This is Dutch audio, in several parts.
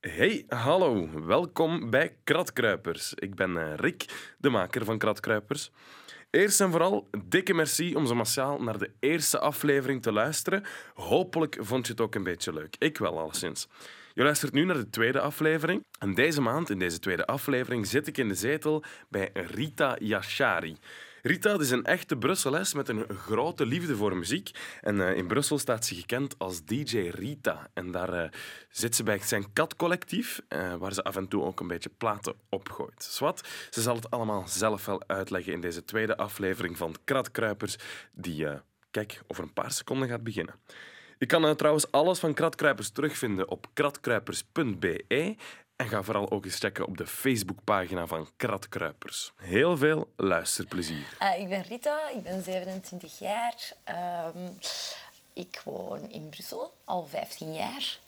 Hey, hallo. Welkom bij Kratkruipers. Ik ben eh, Rick, de maker van Kratkruipers. Eerst en vooral, dikke merci om zo massaal naar de eerste aflevering te luisteren. Hopelijk vond je het ook een beetje leuk. Ik wel, alleszins. Je luistert nu naar de tweede aflevering. En deze maand, in deze tweede aflevering, zit ik in de zetel bij Rita Yashari. Rita is een echte Brusselles met een grote liefde voor muziek. En uh, in Brussel staat ze gekend als DJ Rita. En daar uh, zit ze bij zijn katcollectief, uh, waar ze af en toe ook een beetje platen opgooit. Zwat, ze zal het allemaal zelf wel uitleggen in deze tweede aflevering van Kratkruipers, die, kijk, over een paar seconden gaat beginnen. Je kan trouwens alles van Kratkruipers terugvinden op kratkruipers.be en ga vooral ook eens checken op de Facebookpagina van Kratkruipers. Heel veel luisterplezier. Uh, ik ben Rita, ik ben 27 jaar. Um, ik woon in Brussel al 15 jaar.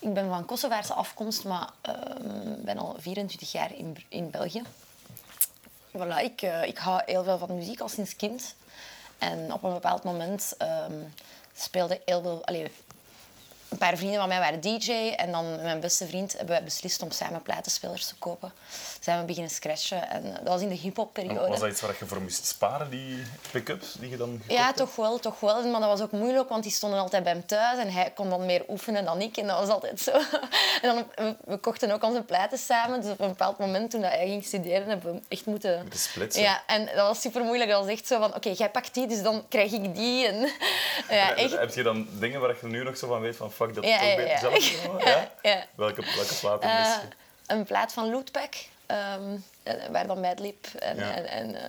Ik ben van Kosovaarse afkomst, maar um, ben al 24 jaar in, in België. Voilà, ik, uh, ik hou heel veel van muziek al sinds kind. En op een bepaald moment um, speelde heel veel... een paar vrienden van mij waren DJ en dan mijn beste vriend hebben we beslist om samen platenspelers te kopen. Zijn we beginnen scratchen en dat was in de hip-hop periode. Was dat iets waar je voor moest sparen, die pick-ups die je dan Ja, toch wel, toch wel. Maar dat was ook moeilijk, want die stonden altijd bij hem thuis en hij kon dan meer oefenen dan ik en dat was altijd zo. En dan, we, kochten ook onze platen samen, dus op een bepaald moment toen hij ging studeren hebben we echt moeten... splitsen. Ja, en dat was super moeilijk. Dat was echt zo van, oké, okay, jij pakt die, dus dan krijg ik die. En, ja, echt... Heb je dan dingen waar je nu nog zo van weet van fuck, dat ja, toch ja, zelf ja? ja? Welke, welke platen uh, Een plaat van Lootpack, um, waar dan Madlib en... en, en uh,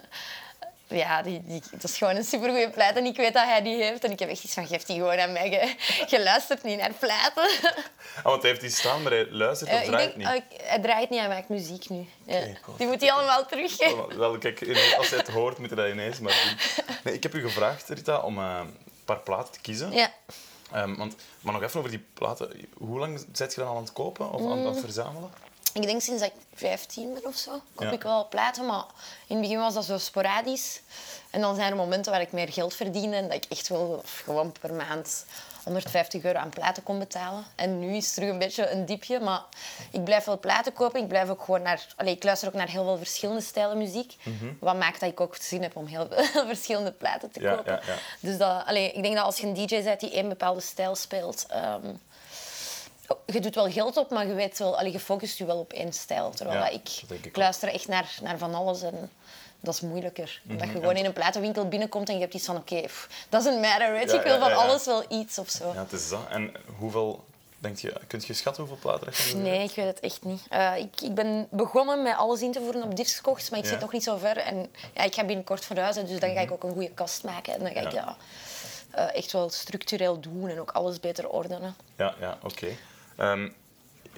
ja, die, die, dat is gewoon een supergoeie plaat. En ik weet dat hij die heeft. En ik heb echt iets van, geef die gewoon aan mij. Je, je luistert niet naar platen. Ah, want hij heeft die staan, maar hij luistert of uh, draait denk, niet? Uh, hij draait niet, hij maakt muziek nu. Ja. Okay, die moet hij allemaal terug. Wel, kijk, als hij het hoort, moet hij dat ineens maar doen. Nee, ik heb u gevraagd, Rita, om uh, een paar platen te kiezen. Ja. Um, want, maar nog even over die platen. Hoe lang zet je dan aan het kopen of aan, het verzamelen? Ik denk sinds dat ik 15 ben of zo, koop ik wel platen. Maar in het begin was dat zo sporadisch. En dan zijn er momenten waar ik meer geld verdien en dat ik echt wel gewoon per maand 150 euro aan platen kon betalen. En nu is het terug een beetje een diepje. Maar ik blijf wel platen kopen. Ik, blijf ook gewoon naar, allez, ik luister ook naar heel veel verschillende stijlen muziek. Mhm. Wat maakt dat ik ook zin heb om heel veel verschillende platen te kopen. Ja, ja, dus dat, allez, ik denk dat als je een DJ bent die één bepaalde stijl speelt... Um, je doet wel geld op, maar je, weet wel, allee, je focust je wel op één stijl. Terwijl ik, ik, ik, luister echt naar, naar van alles. En dat is moeilijker. Mm Dat je gewoon in een platenwinkel binnenkomt en je hebt iets van... Oké, okay, doesn't matter, weet je. ik wil van alles wel iets of zo. Ja, het is dat. En hoeveel... Denk je, kunt je schatten hoeveel platen je Nee, ik weet het echt niet. Uh, ik, ik ben begonnen met alles in te voeren op Discogs, maar ik zit nog niet zo ver. En ja, ik ga binnenkort verhuizen, dus dan ga ik mhm. ook een goede kast maken. En dan ga ik ja, uh, echt wel structureel doen en ook alles beter ordenen. Ja, ja oké. Okay. Um, ehm,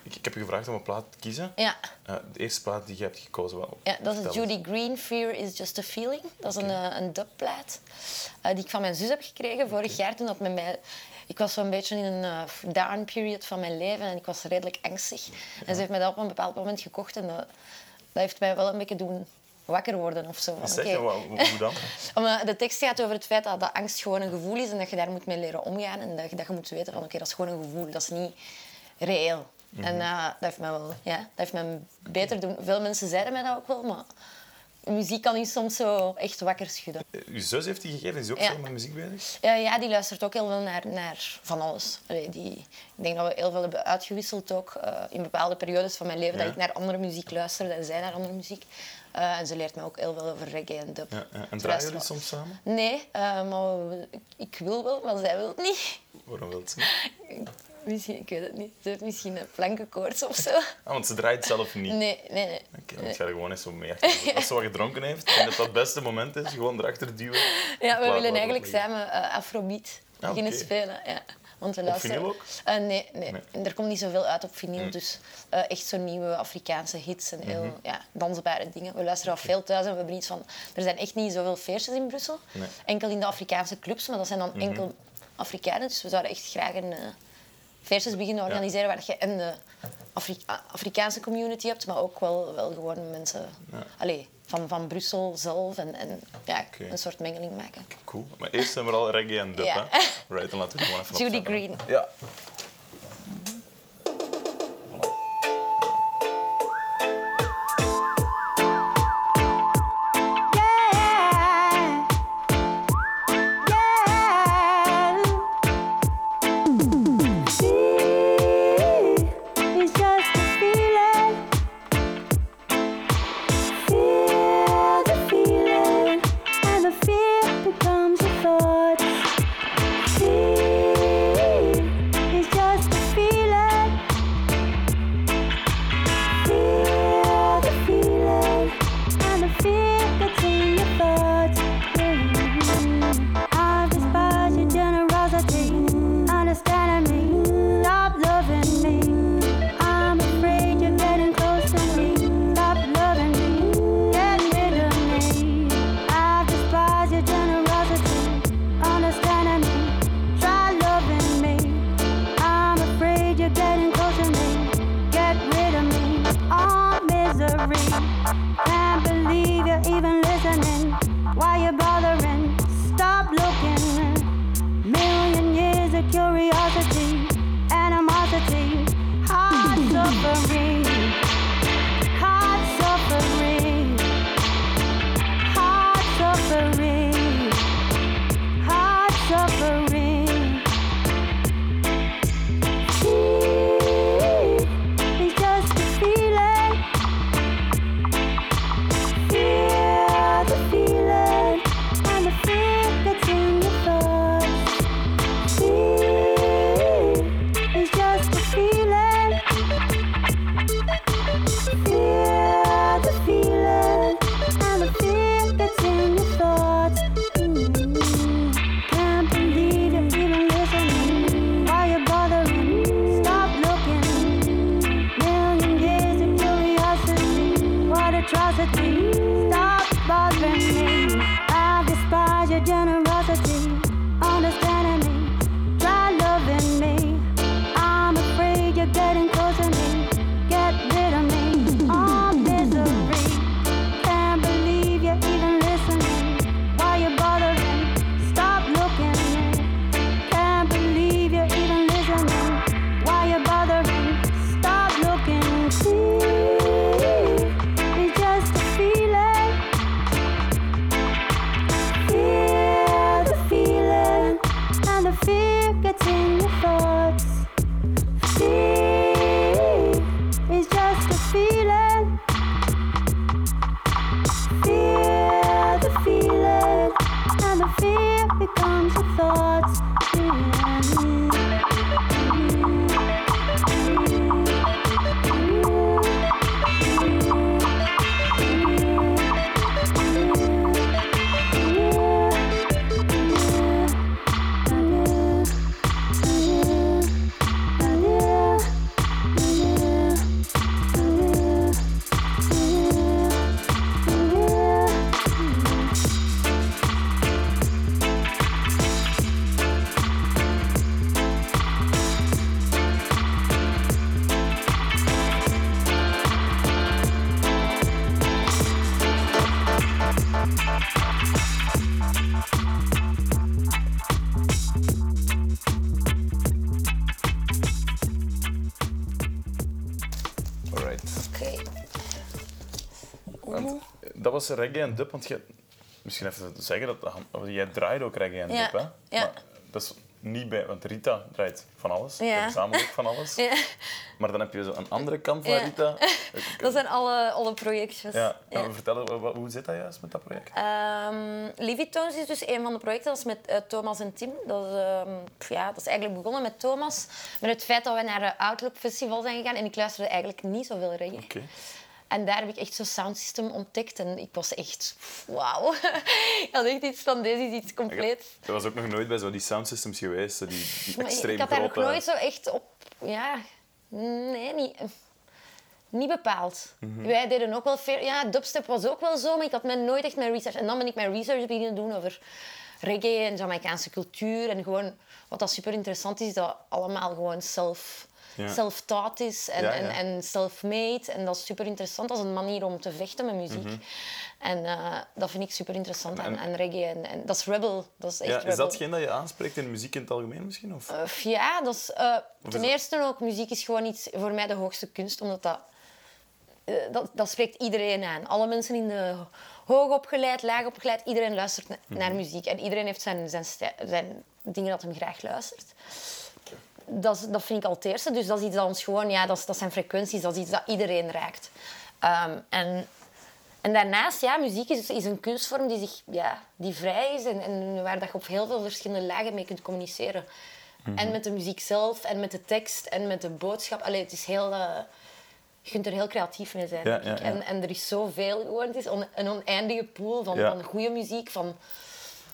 ik, ik, heb je gevraagd om een plaat te kiezen. Ja. Uh, de eerste plaat die je hebt gekozen. Wel, ja, dat is Judy Green, Fear is Just a Feeling. Dat is een, uh, een dubplaat uh, die ik van mijn zus heb gekregen vorig jaar. Toen dat met mij... Ik was zo'n beetje in een down period van mijn leven en ik was redelijk angstig. En ze heeft mij dat op een bepaald moment gekocht en dat, dat heeft mij wel een beetje doen wakker worden of zo. Zeg je, hoe dan? de tekst gaat over het feit dat, dat angst gewoon een gevoel is en dat je daar moet mee leren omgaan. En dat je, dat je moet weten van oké, dat is gewoon een gevoel, dat is niet reëel. En uh, dat heeft mij wel ja, dat heeft mij beter doen. Veel mensen zeiden mij dat ook wel, maar muziek kan je soms zo echt wakker schudden. Uw zus heeft die gegeven? Is ook ja. zo met muziek bezig? Ja, ja, die luistert ook heel veel naar, naar van alles. Allee, die, ik denk dat we heel veel hebben uitgewisseld ook uh, in bepaalde periodes van mijn leven. Dat ik naar andere muziek luisterde en zij naar andere muziek. Uh, en ze leert mij ook heel veel over reggae en dub. Ja. En draaien jullie soms samen? Nee, maar ik wil wel, maar zij wil het niet. Waarom wil ze niet? Misschien, ik weet het niet. Ze heeft misschien een plankenkoorts of zo. Ah, want ze draait zelf niet? Nee, nee, nee. Oké, okay, dan ga je gewoon eens zo mee Als ze wat gedronken heeft en het dat het beste moment is, gewoon erachter duwen. Ja, we willen eigenlijk samen uh, Afrobeat ah, beginnen spelen. Ja. Want we luisteren... Op ook? Uh, nee, nee, nee, er komt niet zoveel uit op vinyl. Mm. Dus uh, echt zo'n nieuwe Afrikaanse hits en heel mm -hmm. ja, dansbare dingen. We luisteren al veel thuis en we hebben iets van... Er zijn echt niet zoveel feestjes in Brussel. Nee. Enkel in de Afrikaanse clubs, maar dat zijn dan mm -hmm. enkel Afrikanen. Dus we zouden echt graag een feestjes beginnen organiseren waar je en de Afri Afrikaanse community hebt, maar ook wel, wel gewoon mensen. Allee, van, van Brussel zelf en, en ja, okay. een soort mengeling maken. Cool. Maar eerst zijn we al reggae en dub, hè? Right, dan laten we gewoon even Judy Green. Ja. Reggae en dub, want je, misschien even zeggen dat jij draait ook reggae en dub, hè? Maar dat is niet bij, want Rita draait van alles, Ja. verzamelt ook van alles. Ja, Maar dan heb je zo een andere kant van Ja. Rita. dat zijn alle, alle projectjes. Ja, en vertel, hoe zit dat juist met dat project? Ehm Livy Tones is dus een van de projecten. Dat is met eh, Thomas en Tim. Dat is, ehm, ja, dat is eigenlijk begonnen met Thomas. Met het feit dat we naar de Outlook Festival zijn gegaan. En ik luisterde eigenlijk niet zoveel reggae. Oké. En daar heb ik echt zo'n soundsystem ontdekt. En ik was echt... Wauw. ik had echt iets van, deze is iets compleet... Dat was ook nog nooit bij zo die soundsystems geweest, die, die Maar extreem ik had daar nog nooit zo echt op... Ja, nee, niet, niet bepaald. Mhm. Wij deden ook wel veel... Ja, dubstep was ook wel zo, maar ik had me nooit echt mijn research... En dan ben ik mijn research beginnen doen over reggae en Jamaicaanse cultuur. En gewoon, wat dat super interessant is, dat allemaal gewoon zelf... Ja. Self-taught is en, Ja, en, en self-made. En dat is super interessant. Is een manier om te vechten met muziek. En eh, dat vind ik super interessant aan, Mhm. En- aan reggae. En, en dat is rebel. Dat is echt Ja, rebel. is dat hetgeen dat je aanspreekt in de muziek in het algemeen misschien? Of? Uh, ja, dat is, eh, ten eerste ook, muziek is gewoon iets voor mij de hoogste kunst, omdat dat, eh, dat, dat spreekt iedereen aan. Alle mensen in de hoog opgeleid, laag opgeleid, iedereen luistert na- naar Mhm. muziek. En iedereen heeft zijn, zijn, zijn dingen dat hem graag luistert. Dat, dat vind ik al het eerste. Dus dat is iets dat ons gewoon, ja, dat, dat zijn frequenties, dat is iets dat iedereen raakt. Ehm, en, en daarnaast, ja, muziek is, is een kunstvorm die, zich, ja, die vrij is en, en waar dat je op heel veel verschillende lagen mee kunt communiceren. Mhm. En met de muziek zelf, en met de tekst, en met de boodschap. Allee, het is heel... eh, je kunt er heel creatief mee zijn. Ja, denk ik. ja, ja. En, en er is zoveel gewoon. Het is on- een oneindige pool van, van goede muziek, van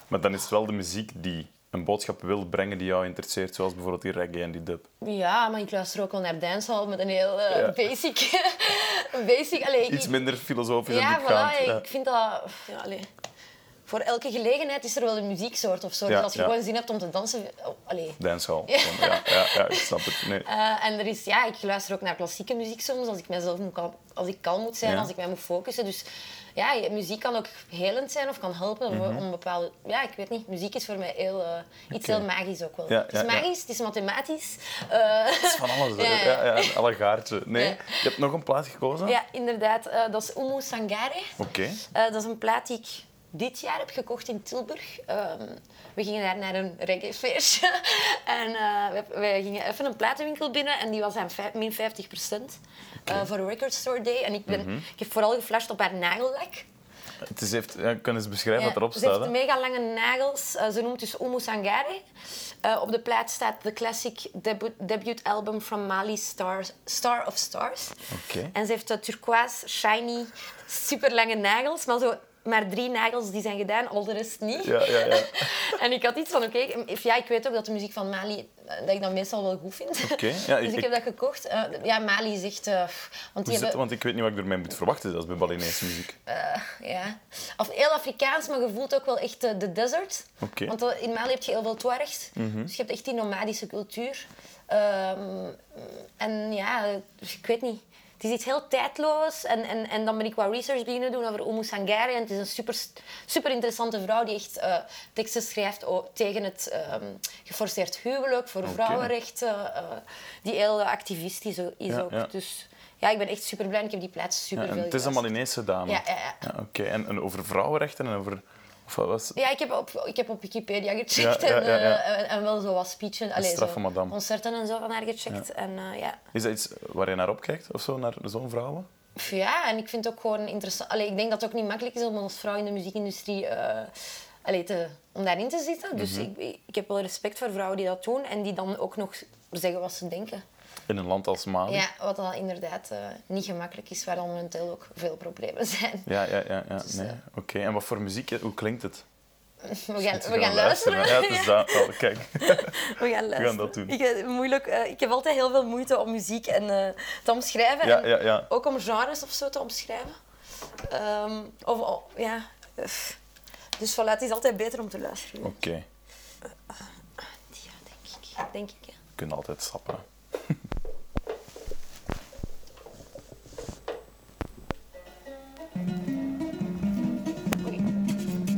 Maar dan is het wel de muziek die een boodschap wil brengen die jou interesseert, zoals bijvoorbeeld die reggae en die dub. Ja, maar ik luister ook wel naar dancehall met een heel eh, Ja. basic... basic allee, ik- Iets minder filosofisch en Ja, diepgaand. voilà, ja. ik vind dat... Ja, allee. Voor elke gelegenheid is er wel een muzieksoort of zo. Dus als je gewoon zin hebt om te dansen... Oh, allee. Dancehall. Ja. Ja, ik snap het. Nee. Eh, en er is, ja, ik luister ook naar klassieke muziek soms, als ik mezelf moet als ik kalm moet zijn, als ik mij moet focussen. Dus ja, muziek kan ook helend zijn of kan helpen om- Mhm. om bepaalde... Ja, ik weet niet. Muziek is voor mij heel, eh, iets heel magisch ook wel. Ja, het is ja, ja. magisch, het is mathematisch. Eh, Het is van alles. Ja, ja. Alle gaartje. Nee, je hebt nog een plaat gekozen? ja, inderdaad. eh, dat is Umu Sangare. Oké. Dat is een plaat die ik dit jaar heb gekocht in Tilburg. Ehm, we gingen daar naar een reggaefeestje. en eh, we, we gingen even een platenwinkel binnen en die was aan min 50 procent voor de Record Store Day. En ik, ben, Mhm. ik heb vooral geflasht op haar nagellak. Het is, heeft, ja, kan eens beschrijven wat erop ze staat. heeft hè? mega lange nagels. Eh, ze noemt dus Umu Sangare. Eh, op de plaat staat de classic debu debuutalbum from Mali, Star, Star of Stars. Oké. En ze heeft uh, turquoise, shiny, super lange nagels, maar zo maar drie nagels die zijn gedaan, al de rest niet. Ja, ja, ja. en ik had iets van, oké, ja, ik weet ook dat de muziek van Mali, eh, dat ik dat meestal wel goed vind. Oké, ja, dus ik- ik, heb dat gekocht. Eh, ja, Mali is echt... eh, want die hebben, want ik weet niet wat ik ermee moet verwachten als bij Balinese muziek. ja, of heel Afrikaans, maar je voelt ook wel echt de desert. Oké. Mhm. Want in Mali heb je heel veel Tuaregs. Dus je hebt echt die nomadische cultuur. Ehm, en ja, ik weet niet. Het is iets heel tijdloos. En, en, en dan ben ik wat research beginnen doen over Umu Sangare. En het is een super, super interessante vrouw die echt eh, teksten schrijft tegen het ehm, geforceerd huwelijk, voor vrouwenrechten. eh, die heel activistisch is Ja, ook. ja. Dus ja, ik ben echt super blij. Ik heb die plaats super Ja, veel het is een Malinese dame. Ja, ja, ja. Oké, en, en over vrouwenrechten en over... Of was? Ja, ik heb op, ik heb op Wikipedia gecheckt Ja, ja, ja, ja. En, eh, en wel zo wat speeches, allee, zo concerten en zo van haar gecheckt. En, eh, ja. Is dat iets waar je naar opkijkt, of zo, naar zo'n vrouwen? Ja, en ik vind het ook gewoon interessant. Allee, ik denk dat het ook niet makkelijk is om als vrouw in de muziekindustrie allee, te, om daarin te zitten. Dus Mhm. ik, ik heb wel respect voor vrouwen die dat doen en die dan ook nog zeggen wat ze denken. In een land als Mali? Ja, wat dan inderdaad eh, niet gemakkelijk is, waar dan momenteel ook veel problemen zijn. Ja, ja, ja. ja. Dus, nee. eh, Oké, en wat voor muziek? Hoe klinkt het? We gaan, we gaan luisteren. Ja, het is dat. Oh, kijk. We gaan luisteren. dat doen. Ik, heb moeilijk, eh, ik heb altijd heel veel moeite om muziek en, eh, te omschrijven. Ja, en ja. Ook om genres of zo te omschrijven. Ehm, of, oh, ja. eh, Dus voilà, het is altijd beter om te luisteren. Oké, Ja, denk ik. Denk ik we kunnen altijd stappen.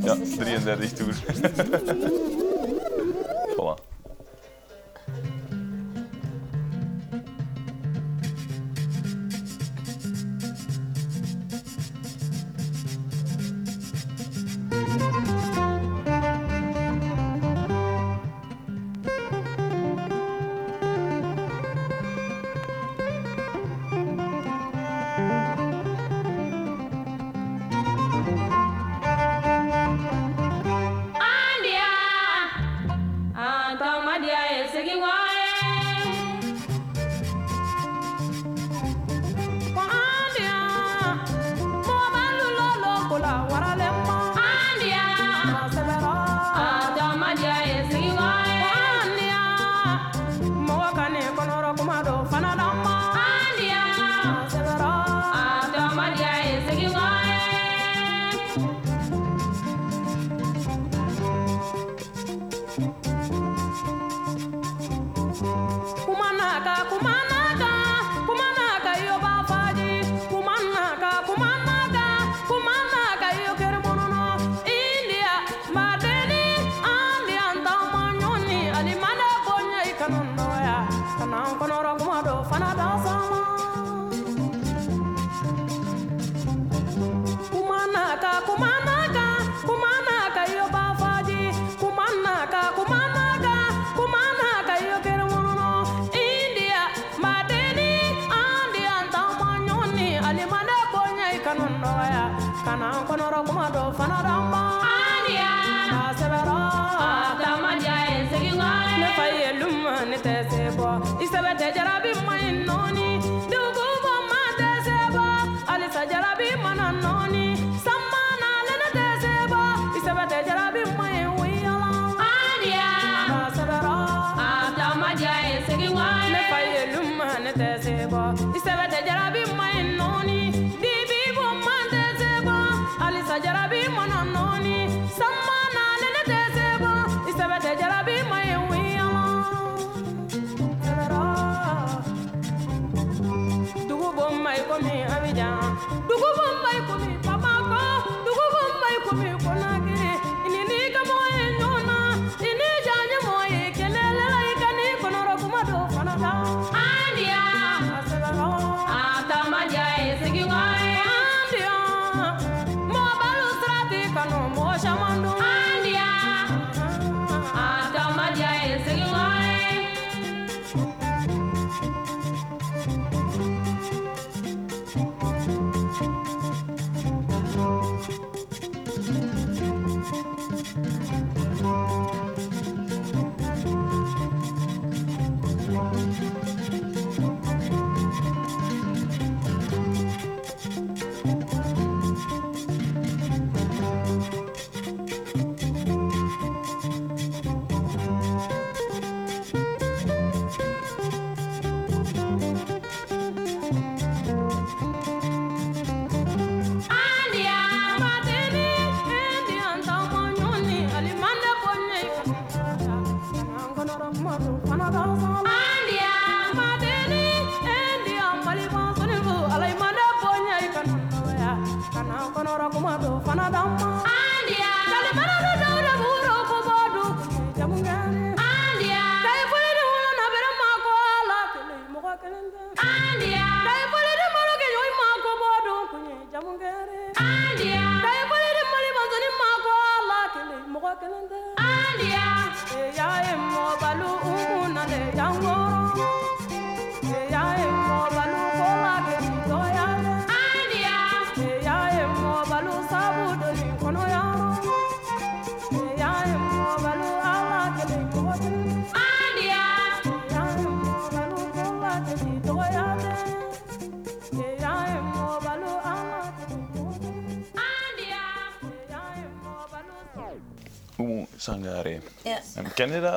Ja, Dat is te snel. 33 toer. I sɛbɛ tɛ jara bi ma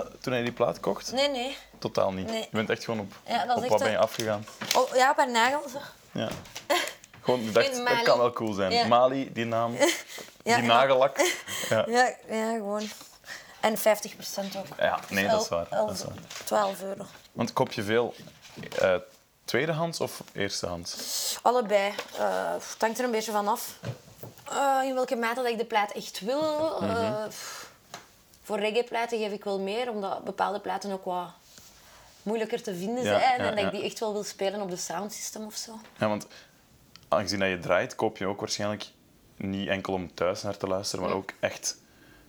dat toen hij die plaat kocht? Nee, nee. Totaal niet. Nee. Je bent echt gewoon op, Ja, op echt wat ben je afgegaan. Oh, ja, op haar nagel. Zo. Ja. Gewoon, ik dacht, dat kan wel cool zijn. Ja. Mali, die naam, Ja, die nagellak. Ja. Ja, ja, gewoon. En 50% ook. ja, nee, dat is waar. Dat is waar. 12 euro. Want koop je veel eh, tweedehands of eerstehands? Allebei. Eh, het hangt er een beetje van af. Eh, in welke mate dat ik de plaat echt wil. Eh, pff, voor reggae-platen geef ik wel meer, omdat bepaalde platen ook wat moeilijker te vinden zijn. ja, en dat ik die echt wel wil spelen op de soundsystem of zo. Ja, want aangezien dat je draait, koop je ook waarschijnlijk niet enkel om thuis naar te luisteren, maar ook echt...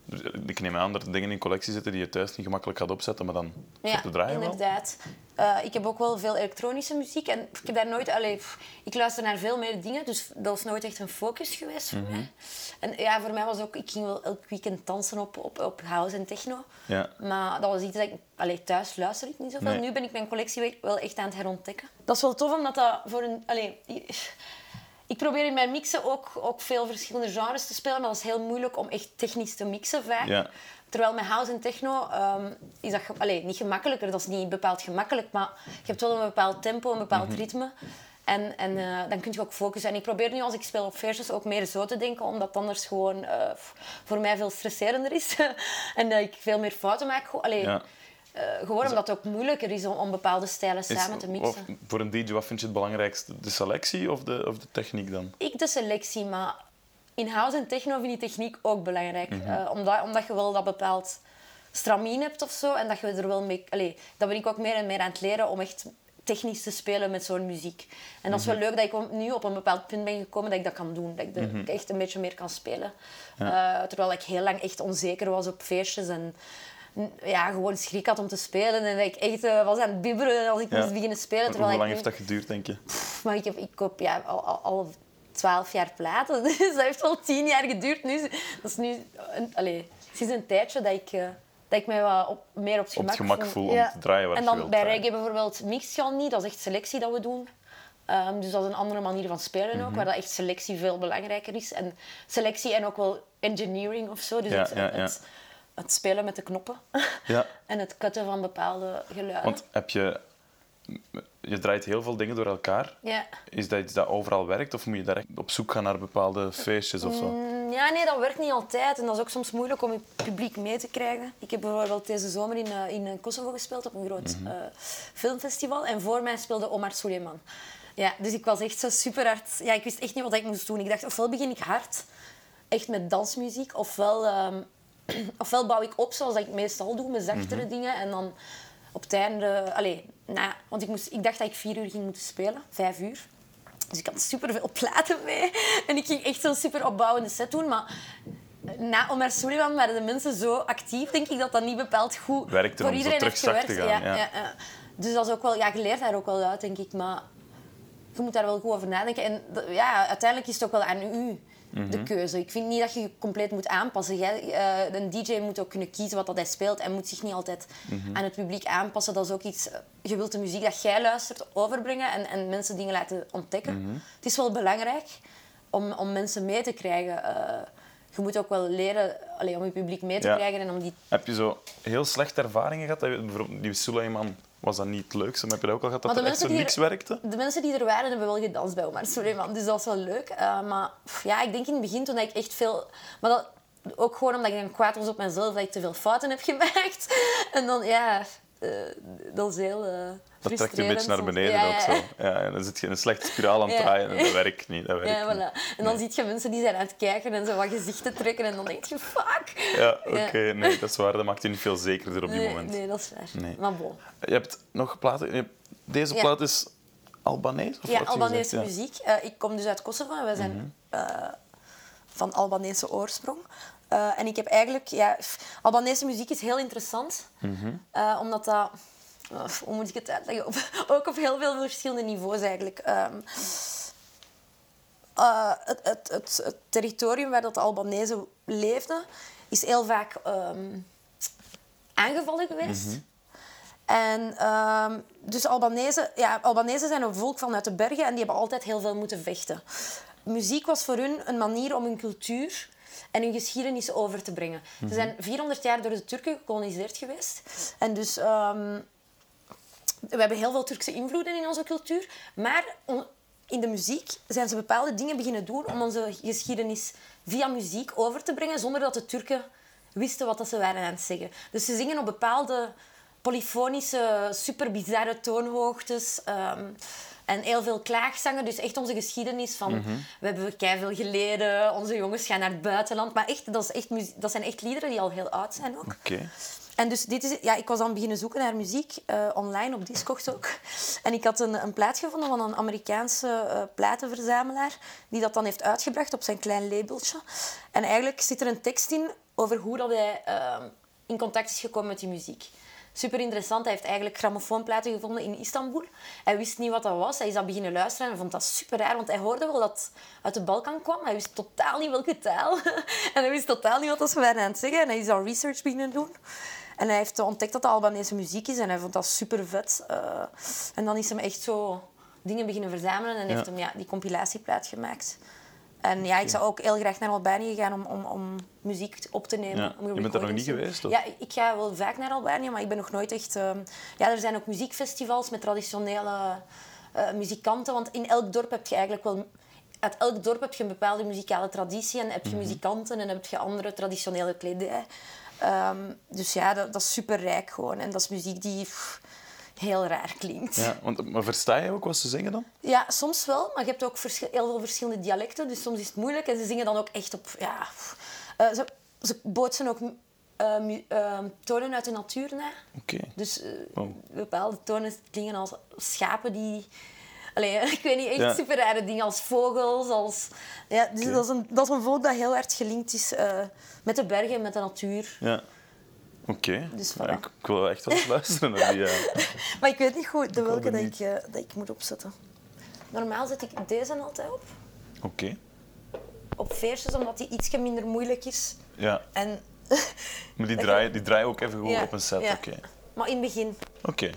dus Ik neem aan dat er dingen in collectie zitten die je thuis niet gemakkelijk gaat opzetten, maar dan Ja, te draaien wel. inderdaad. Eh, ik heb ook wel veel elektronische muziek en ik heb daar nooit... Allee, pff, ik luister naar veel meer dingen, dus dat was nooit echt een focus geweest Mhm. voor mij. En ja, voor mij was ook... Ik ging wel elk weekend dansen op, op, op house en techno. Ja. Maar dat was iets dat ik... Allee, thuis luister ik niet zoveel. Nee. Nu ben ik mijn collectie wel- wel echt aan het herontdekken. Dat is wel tof, omdat dat voor een... Allee, ik probeer in mijn mixen ook, ook veel verschillende genres te spelen, maar dat is heel moeilijk om echt technisch te mixen vaak. Ja. Terwijl met house en techno ehm, is dat allee, niet gemakkelijker. Dat is niet bepaald gemakkelijk, maar je hebt wel een bepaald tempo, een bepaald ritme. En, en eh, dan kun je ook focussen. En ik probeer nu als ik speel op feestjes ook meer zo te denken, omdat het anders gewoon eh, voor mij veel stresserender is. en dat ik veel meer fouten maak. Allee, Ja. Eh, gewoon omdat het ook moeilijker is om, bepaalde stijlen Is- samen te of mixen. voor een DJ, wat vind je het belangrijkste? De selectie of de, of de techniek dan? Ik de selectie, maar in house en techno vind ik techniek ook belangrijk. Mhm. Eh, omdat, omdat je wel dat bepaald stramien hebt of zo. En dat je er wel mee... Allee, dat ben ik ook meer en meer aan het leren om echt technisch te spelen met zo'n muziek. En dat is wel Mhm. leuk dat ik nu op een bepaald punt ben gekomen dat ik dat kan doen. Dat ik er Mhm. echt een beetje meer kan spelen. Eh, terwijl ik heel lang echt onzeker was op feestjes en ja, gewoon schrik had om te spelen. En dat ik echt eh, was aan het bibberen als ik Ja. moest beginnen spelen. Hoe lang ik heeft dat geduurd, denk je? maar ik, heb, ik koop ja, al, al, al twaalf jaar platen. Dus dat heeft wel tien jaar geduurd. Nu, is- dat is nu een, sinds een tijdje dat ik, eh, dat ik mij wat op, meer op het Op het gemak, gemak voel om te draaien wat En je dan wilt bij reggae bijvoorbeeld mix je al niet. Dat is echt selectie dat we doen. Ehm, dus dat is een andere manier van spelen Mhm. ook, waar dat echt selectie veel belangrijker is. En selectie en ook wel engineering of zo. Dus Ja, het, ja, ja. Het, het spelen met de knoppen. Ja. en het cutten van bepaalde geluiden. Want heb je... Je draait heel veel dingen door elkaar. Ja. Is dat iets dat overal werkt of moet je daar echt op zoek gaan naar bepaalde feestjes of zo? Mm, Ja, nee, dat werkt niet altijd. En dat is ook soms moeilijk om je publiek mee te krijgen. Ik heb bijvoorbeeld deze zomer in, eh, in Kosovo gespeeld op een groot Mhm. eh, filmfestival. En voor mij speelde Omar Suleiman. Ja, dus ik was echt zo super hard. Ja, ik wist echt niet wat ik moest doen. Ik dacht, ofwel begin ik hard, echt met dansmuziek, ofwel, ehm, ofwel bouw ik op zoals ik meestal doe, met zachtere Mhm. dingen. En dan op het einde... Allee, nou want ik, moest, ik dacht dat ik vier uur ging moeten spelen, vijf uur. Dus ik had superveel platen mee. En ik ging echt zo'n super opbouwende set doen. Maar na Omar Sullivan waren de mensen zo actief, denk ik, dat dat niet bepaald goed Werkte voor om iedereen terug heeft gewerkt. te gaan, Ja, ja. ja. Dus dat is ook wel... Ja, je leert daar ook wel uit, denk ik. Maar je moet daar wel goed over nadenken. En ja, uiteindelijk is het ook wel aan u Mhm. de keuze. Ik vind niet dat je je compleet moet aanpassen. Jij, eh, een DJ moet ook kunnen kiezen wat dat hij speelt en moet zich niet altijd Mhm. aan het publiek aanpassen. Dat is ook iets... Je wilt de muziek dat jij luistert overbrengen en, en mensen dingen laten ontdekken. Mhm. Het is wel belangrijk om, om mensen mee te krijgen. Eh, je moet ook wel leren allee, om je publiek mee te Ja. krijgen en om die Heb je zo heel slechte ervaringen gehad? Bijvoorbeeld die Suleiman was dat niet het leukste, maar heb je dat ook al gehad dat er echt zo niks er- werkte? De mensen die er waren, hebben wel gedanst bij Omar Suleiman. Dus dat was wel leuk. Eh, maar pff, ja, ik denk in het begin toen ik echt veel... Maar dat, ook gewoon omdat ik dan kwaad was op mezelf dat ik te veel fouten heb gemaakt. En dan, ja... eh, dat is heel eh Dat trekt je een beetje naar beneden ook zo. Ja, en dan zit je in een slechte spiraal aan het draaien en dat werkt niet. Dat werkt Ja, niet. voilà. En dan zie je mensen die zijn aan het kijken en zo wat gezichten trekken. En dan denk je, fuck. Ja, oké. Nee, dat is waar. Dat maakt je niet veel zekerder op die Nee, moment. nee, dat is waar. Nee. Maar bon. Je hebt nog platen... Deze plaat is Albanees? Of Ja, Albanese. Mhm. muziek. Eh, ik kom dus uit Kosovo en wij zijn eh, van Albanese oorsprong. Eh, en ik heb eigenlijk... Ja, Albanese muziek is heel interessant. Mhm. Eh, omdat dat... eh, hoe moet ik het uitleggen? Ook op heel veel verschillende niveaus eigenlijk. Ehm, eh, het, het, het, het territorium waar dat de Albanese leefden, is heel vaak ehm, aangevallen geweest. En ehm, dus Albanese, ja, Albanese zijn een volk vanuit de bergen en die hebben altijd heel veel moeten vechten. Muziek was voor hun een manier om hun cultuur en hun geschiedenis over te brengen. Ze zijn 400 jaar door de Turken gekoloniseerd geweest. En dus ehm, we hebben heel veel Turkse invloeden in onze cultuur. Maar in de muziek zijn ze bepaalde dingen beginnen doen om onze geschiedenis via muziek over te brengen, zonder dat de Turken wisten wat dat ze waren aan het zeggen. Dus ze zingen op bepaalde polyfonische, super bizarre toonhoogtes. ehm, en heel veel klaagzangen. Dus echt onze geschiedenis van... We hebben keiveel geleden, onze jongens gaan naar het buitenland. Maar echt, dat, is echt, dat zijn echt liederen die al heel oud zijn ook. Oké. En dus dit is, ja, ik was dan beginnen zoeken naar muziek, eh, online, op Discogs ook. En ik had een, een plaat gevonden van een Amerikaanse eh, platenverzamelaar, die dat dan heeft uitgebracht op zijn klein labeltje. En eigenlijk zit er een tekst in over hoe dat hij eh, in contact is gekomen met die muziek. Super interessant. Hij heeft eigenlijk grammofoonplaten gevonden in Istanbul. Hij wist niet wat dat was. Hij is dat beginnen luisteren en vond dat super raar, want hij hoorde wel dat het uit de Balkan kwam. Hij wist totaal niet welke taal. en hij wist totaal niet wat ze waren aan het zeggen. En hij is dan research beginnen doen. En hij heeft ontdekt dat het Albanese muziek is en hij vond dat super vet. Eh, en dan is hem echt zo dingen beginnen verzamelen en heeft hem ja, die compilatieplaat gemaakt. En ja, ik zou ook heel graag naar Albanië gaan om, om, om muziek op te nemen. Ja. om Je bent daar nog niet geweest, of? Ja, ik ga wel vaak naar Albanië, maar ik ben nog nooit echt... ehm, Ja, er zijn ook muziekfestivals met traditionele eh, muzikanten. Want in elk dorp heb je eigenlijk wel... Uit elk dorp heb je een bepaalde muzikale traditie. En heb je Mhm. muzikanten en heb je andere traditionele kledij. Ehm, dus ja, dat, dat is super rijk gewoon. En dat is muziek die pff, heel raar klinkt. Ja, want, maar versta je ook wat ze zingen dan? Ja, soms wel, maar je hebt ook heel veel verschillende dialecten, dus soms is het moeilijk. En ze zingen dan ook echt op... Ja. Eh, ze, ze bootsen ook eh, tonen uit de natuur na. Oké. Dus eh, bepaalde tonen klingen als schapen die... Allee, ik weet niet, echt Ja. super rare dingen als vogels. Als... Ja, dus dat, is een, dat is een volk dat heel hard gelinkt is met de bergen en met de natuur. Ja. Oké. Dus voilà. ik, ik wil echt wel luisteren naar die... eh, Maar ik weet niet goed de welke dat ik, dat ik moet opzetten. Normaal zet ik deze altijd op. Oké. op feestjes, omdat die iets minder moeilijk is. Ja. En, Maar die draaien, die draaien ook even goed Ja, op een set. ja. Oké. maar in het begin. Oké.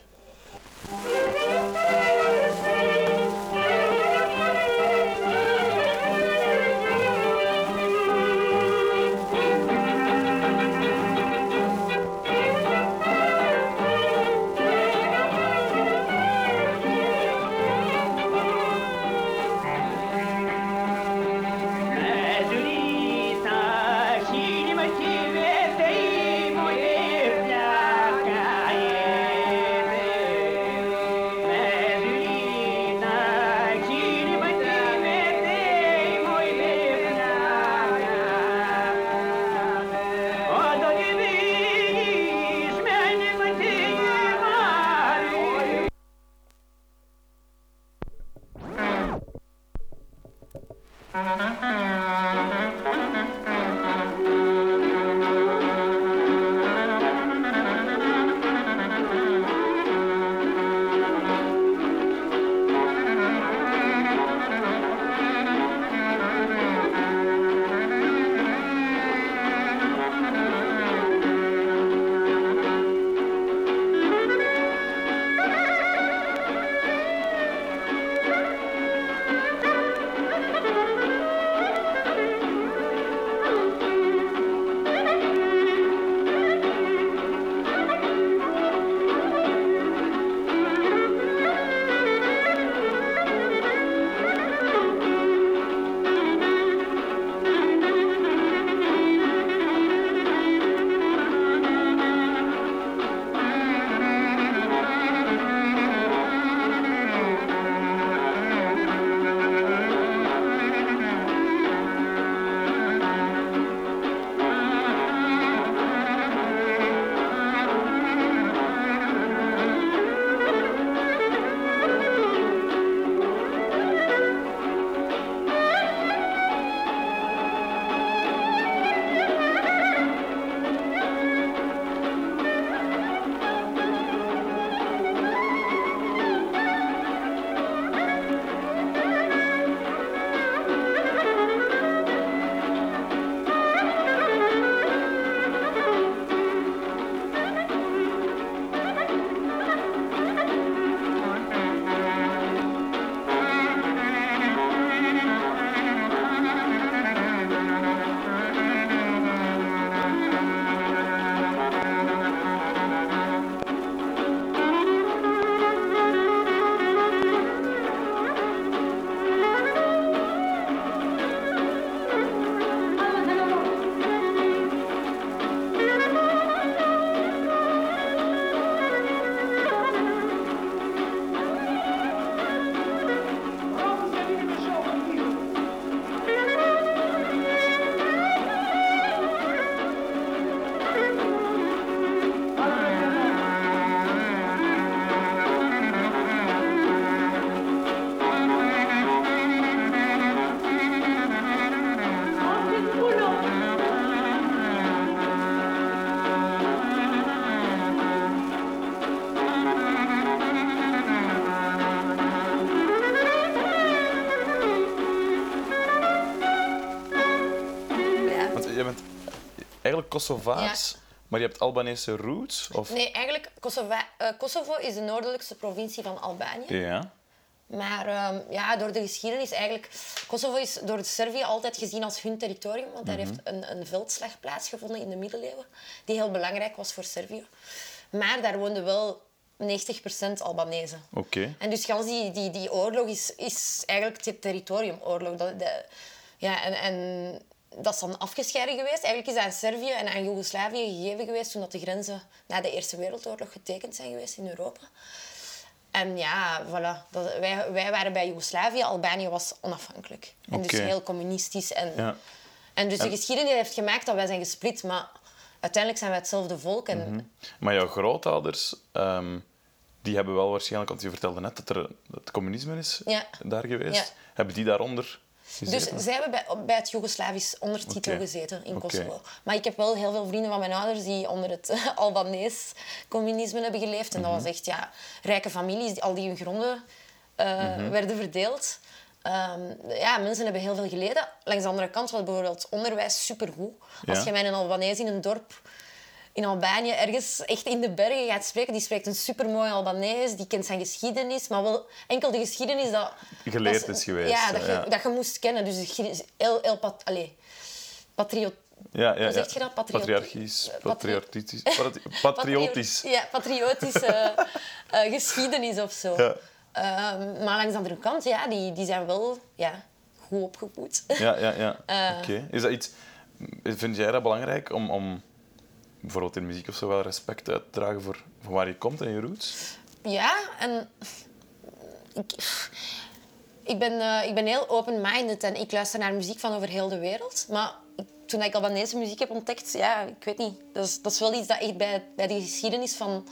Kosovaars, maar je hebt Albanese roots? Of? Nee, eigenlijk, Kosova- eh, Kosovo is de noordelijkste provincie van Albanië. Ja. Maar ehm, ja, door de geschiedenis eigenlijk... Kosovo is door Servië altijd gezien als hun territorium. Want daar heeft een, een veldslag plaatsgevonden in de middeleeuwen. Die heel belangrijk was voor Servië. Maar daar woonden wel 90% Albanezen. Oké. En dus gans die, die, die oorlog is, is eigenlijk ter- territoriumoorlog. Dat, de, ja, en, en dat is dan afgescheiden geweest. Eigenlijk is dat aan Servië en aan Joegoslavië gegeven geweest toen dat de grenzen na de Eerste Wereldoorlog getekend zijn geweest in Europa. En ja, voilà. Dat, wij, wij waren bij Joegoslavië, Albanië was onafhankelijk. En dus heel communistisch. En, Ja. en dus de geschiedenis heeft gemaakt dat wij zijn gesplit, maar uiteindelijk zijn wij hetzelfde volk. En, Maar jouw grootouders, ehm, die hebben wel waarschijnlijk, want je vertelde net dat er het communisme is Ja. daar geweest. Ja. Hebben die daaronder gezeten? Dus zij hebben bij, bij het Joegoslavisch ondertitel gezeten in. Kosovo. Maar ik heb wel heel veel vrienden van mijn ouders die onder het Albanees communisme hebben geleefd. En Mhm. dat was echt ja, rijke families, die, al die hun gronden eh, Mhm. werden verdeeld. Ehm, ja, mensen hebben heel veel geleden. Langs de andere kant was bijvoorbeeld onderwijs supergoed. Als Ja. je met een Albanees in een dorp in Albanië ergens echt in de bergen gaat spreken, die spreekt een supermooi Albanees, die kent zijn geschiedenis, maar wel enkel de geschiedenis dat... Geleerd is geweest, Ja, dat je, ja. Dat je moest kennen. Dus heel, heel pat, allez, patriot, Ja, ja, Hoe zeg ja. je dat? Patriarchisch, Eh, patriarchisch, patri- patriotisch. Ja, patriotische eh, geschiedenis of zo. Ja. Ehm, maar langs de andere kant, ja, die, die zijn wel ja, goed opgevoed. Ja, ja, ja. Eh. Oké. Is dat iets... Vind jij dat belangrijk om, om bijvoorbeeld in muziek of zo wel respect uit te dragen voor, voor waar je komt en je roots? Ja, en ik, ik, ben, eh, ik ben heel open-minded en ik luister naar muziek van over heel de wereld. Maar toen ik Albanese muziek heb ontdekt, ja, ik weet niet. Dat is, dat is wel iets dat echt bij, bij de geschiedenis van,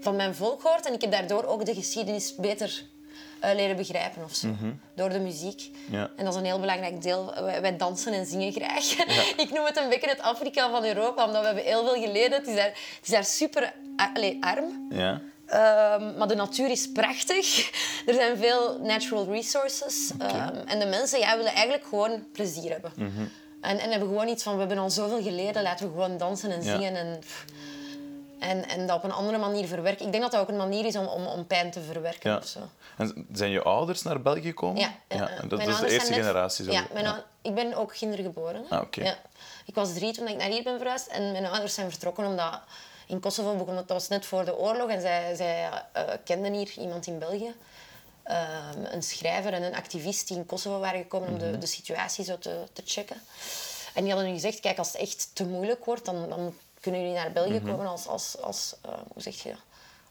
van mijn volk hoort. En ik heb daardoor ook de geschiedenis beter eh, leren begrijpen of zo. Door de muziek. Ja. En dat is een heel belangrijk deel. Wij, wij dansen en zingen graag. ik noem het een beetje het Afrika van Europa, omdat we hebben heel veel geleden. Het is daar, het is daar super allee, arm. Ja. Ehm, maar de natuur is prachtig. Er zijn veel natural resources. Ehm, en de mensen ja, willen eigenlijk gewoon plezier hebben. Mhm. en, en hebben gewoon iets van, we hebben al zoveel geleden, laten we gewoon dansen en zingen. En, en, en dat op een andere manier verwerken. Ik denk dat dat ook een manier is om, om, om pijn te verwerken. ja. Of zo. En zijn je ouders naar België gekomen? Ja, ja, en Mijn dat is de eerste net- generatie. Zo. Ja, mijn ik ben ook kindergeboren. Ah, oké. ja. Ik was drie toen ik naar hier ben verhuisd. En mijn ouders zijn vertrokken omdat in Kosovo begon het, dat was net voor de oorlog. En zij, zij eh, kenden hier iemand in België. Ehm, een schrijver en een activist die in Kosovo waren gekomen om Mhm. de, de situatie zo te, te checken. En die hadden nu gezegd, kijk, als het echt te moeilijk wordt, dan, dan kunnen jullie naar België Mhm. komen als, als, als eh, hoe zeg je,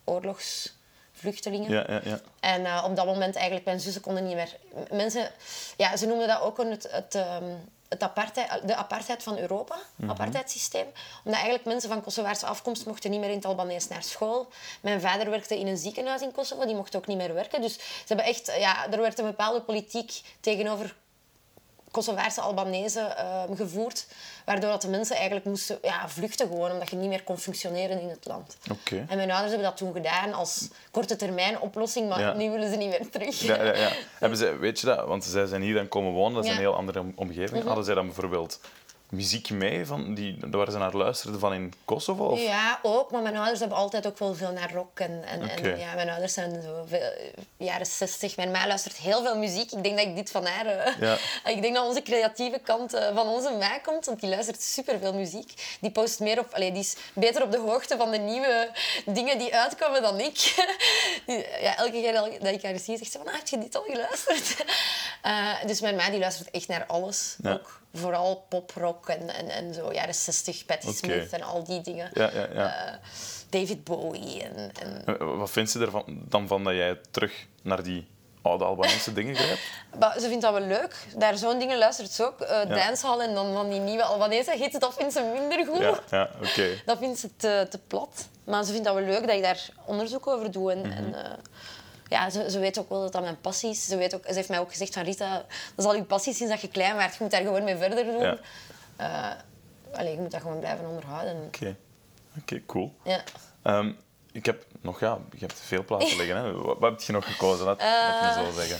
oorlogsvluchtelingen. Ja, ja, ja. En eh, op dat moment eigenlijk, mijn zussen konden niet meer... Mensen, ja, ze noemden dat ook een- het, het, ehm, het apartheid, de apartheid van Europa, apartheidssysteem. Omdat eigenlijk mensen van Kosovaarse afkomst mochten niet meer in het Albanees naar school. Mijn vader werkte in een ziekenhuis in Kosovo, die mocht ook niet meer werken. Dus ze hebben echt, ja, er werd een bepaalde politiek tegenover Kosovaarse Albanezen ehm, gevoerd, waardoor dat de mensen eigenlijk moesten ja, vluchten gewoon, omdat je niet meer kon functioneren in het land. Oké. En mijn ouders hebben dat toen gedaan als korte termijn oplossing, maar Ja. nu willen ze niet meer terug. Ja, ja, ja. Hebben ze, weet je dat? Want zij zijn hier dan komen wonen, dat is een heel andere om- omgeving. Hadden zij dan bijvoorbeeld muziek mee van die, waar ze naar luisterden van in Kosovo? Of? Ja, ook. Maar mijn ouders hebben altijd ook wel veel naar rock. En, en, en ja, mijn ouders zijn zo veel, jaren 60. Mijn ma luistert heel veel muziek. Ik denk dat ik dit van haar... eh, Ja. Ik denk dat onze creatieve kant eh, van onze ma komt. Want die luistert superveel muziek. Die post meer op... Allee, die is beter op de hoogte van de nieuwe dingen die uitkomen dan ik. Die- ja, elke keer dat ik haar zie, zegt ze van... Ah, heb je dit al geluisterd? Eh, dus mijn ma die luistert echt naar alles. Ja. Ook vooral poprock en, en, en zo jaren 60, Patti. Smith en al die dingen. Ja, ja, ja. Eh, David Bowie en... en... Eh, Wat vindt ze ervan dan van dat jij terug naar die oude Albanese dingen grijpt? Ze vindt dat wel leuk. Daar zo'n dingen luistert ze ook. Uh, Dancehall en dan van die nieuwe Albanese hits, dat vindt ze minder goed. Ja, ja oké. Dat vindt ze te, te plat. Maar ze vindt dat wel leuk dat ik daar onderzoek over doe. En, Mhm. en, ja, ze, ze weet ook wel dat dat mijn passie is. Ze, weet ook, ze heeft mij ook gezegd van Rita, dat is al je passie sinds dat je klein werd. Je moet daar gewoon mee verder doen. Ja. Eh, allee, je moet dat gewoon blijven onderhouden. Oké, Oké, cool. Ja. Ehm, ik heb nog, ja, je hebt veel plaatsen liggen. Hè? Wat, wat heb je nog gekozen? Laat, laat me zo zeggen.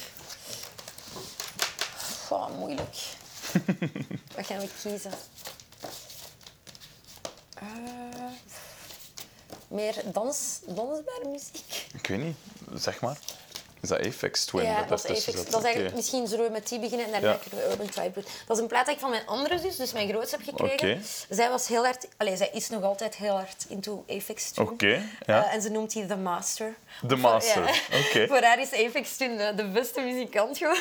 Goh, moeilijk. Wat gaan we kiezen? Eh, meer dans, dansbare muziek? Ik weet niet, zeg maar. Is dat Apex Twin? ja, dat dat is Apex. Dat is eigenlijk, misschien zullen we met die beginnen en daarna Ja. kunnen we Urban Tribe. Dat is een plaat dat ik van mijn andere zus, dus mijn grootste, heb gekregen. Zij was heel hard... Allee, zij is nog altijd heel hard into Apex Twin. Oké, ja. Eh, en ze noemt die The Master. The Master, Ja. oké. Voor haar is Apex Twin de, de beste muzikant gewoon.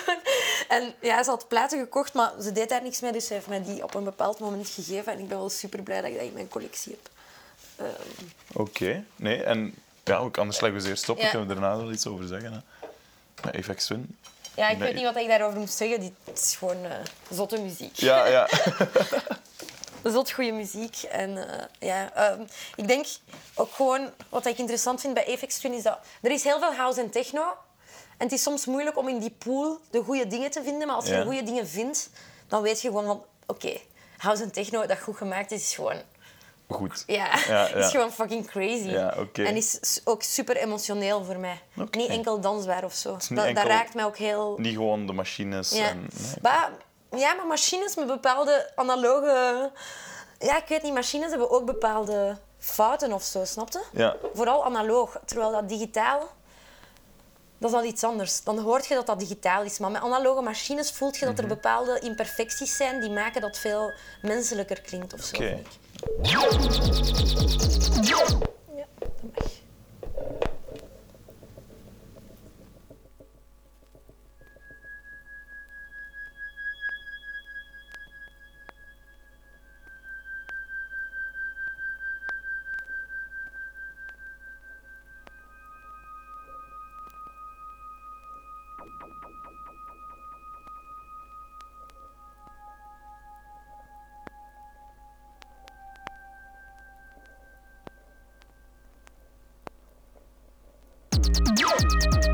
En ja, ze had platen gekocht, maar ze deed daar niks mee. Dus ze heeft mij die op een bepaald moment gegeven. En ik ben wel super blij dat ik dat in mijn collectie heb. Ehm, Oké, nee, en ja, ook anders leggen we ze eerst. Ja. Dan kunnen we daarna wel iets over zeggen. Hè. Apex Twin. ja, ik Nee. weet niet wat ik daarover moet zeggen. Dit is gewoon eh, zotte muziek. Ja, ja. Zot goede muziek. En eh, ja, ehm, ik denk ook gewoon, wat ik interessant vind bij Apex Twin is dat er is heel veel house en techno. En het is soms moeilijk om in die pool de goede dingen te vinden. Maar als je Ja. de goede dingen vindt, dan weet je gewoon van, oké, house en techno dat goed gemaakt is, is gewoon goed. Ja, Ja, is gewoon fucking crazy. Ja, oké. En is ook super emotioneel voor mij. Niet enkel dansbaar of zo. Dat, raakt mij ook heel... Niet gewoon de machines. Ja. En, nee. Maar, ja, maar machines met bepaalde analoge... Ja, ik weet niet, machines hebben ook bepaalde fouten of zo, snapte? Ja. Vooral analoog. Terwijl dat digitaal... Dat is al iets anders. Dan hoort je dat dat digitaal is. Maar met analoge machines voelt je dat Mhm. er bepaalde imperfecties zijn die maken dat veel menselijker klinkt of zo. Oké. vind ik. Ja, Yeah.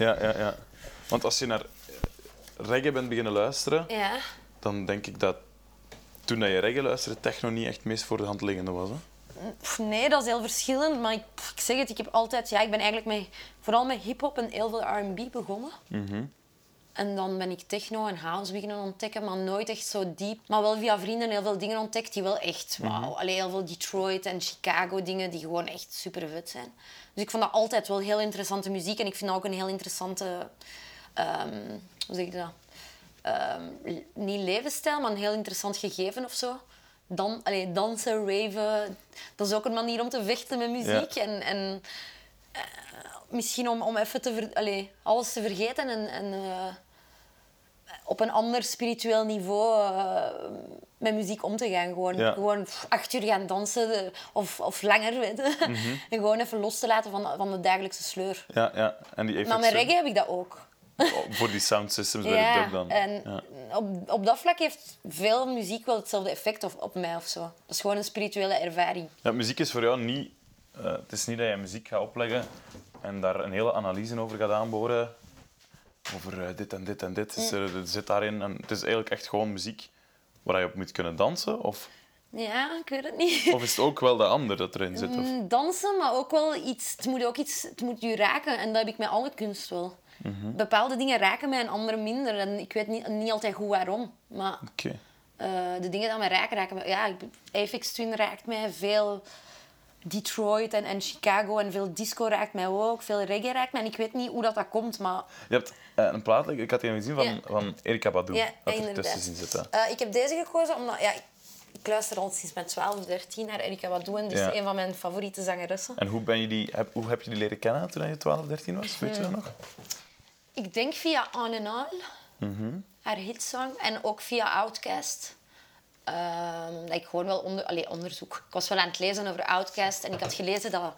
Ja, ja, ja. Want als je naar reggae bent beginnen luisteren, Ja. dan denk ik dat toen dat je reggae luisterde, techno niet echt het meest voor de hand liggende was. Hè? Nee, dat is heel verschillend. Maar ik, ik zeg het, ik heb altijd... Ja, ik ben eigenlijk met, vooral met hip-hop en heel veel R&B begonnen. En dan ben ik techno en house beginnen ontdekken, maar nooit echt zo diep. Maar wel via vrienden heel veel dingen ontdekt die wel echt... Wauw, Allee, heel veel Detroit en Chicago dingen die gewoon echt super vet zijn. Dus ik vond dat altijd wel heel interessante muziek. En ik vind dat ook een heel interessante... ehm, hoe zeg je dat? Ehm, niet levensstijl, maar een heel interessant gegeven of zo. Dan, allee, dansen, raven, dat is ook een manier om te vechten met muziek. En, en eh, misschien om, om even te ver- allee, alles te vergeten en, en eh, op een ander spiritueel niveau eh, met muziek om te gaan. Gewoon, Ja. gewoon acht uur gaan dansen eh, of, of langer. Weet je. En gewoon even los te laten van, van de dagelijkse sleur. Ja, ja. En die Maar met reggae heb ik dat ook. voor die sound systems bij de dub dan. en Ja. op, op dat vlak heeft veel muziek wel hetzelfde effect op, op mij of zo. Dat is gewoon een spirituele ervaring. Ja, muziek is voor jou niet... eh, het is niet dat je muziek gaat opleggen en daar een hele analyse over gaat aanboren. Over eh, dit en dit en dit. Dus, er, zit daarin. En het is eigenlijk echt gewoon muziek waar je op moet kunnen dansen. Of, Ja, ik weet het niet. of is het ook wel de ander dat erin zit? Of? Mm, Dansen, maar ook wel iets... Het moet ook iets... Het moet je raken. En dat heb ik met alle kunst wel. Mhm. Bepaalde dingen raken mij en andere minder. En ik weet niet, niet altijd goed waarom. Maar eh, de dingen die mij raken, raken mij... Ja, Aphex Twin raakt mij. Veel Detroit en, en Chicago en veel disco raakt mij ook. Veel reggae raakt mij. En ik weet niet hoe dat, dat komt, maar... Je hebt eh, een plaat, ik had die gezien van, Ja. van Erika Badu. Ja, dat inderdaad. tussen zien zitten. Eh, ik heb deze gekozen omdat... Ja, ik, luister al sinds mijn 12, 13 naar Erika Badu. En die is Ja. een van mijn favoriete zangeressen. En hoe, ben je die, heb, hoe heb je die leren kennen toen je 12, 13 was? Weet je dat nog? Ik denk via On and On, Mhm. haar hitsong, en ook via Outcast. Ehm, dat ik gewoon wel onder, onderzoek. Ik was wel aan het lezen over Outcast en ik had gelezen dat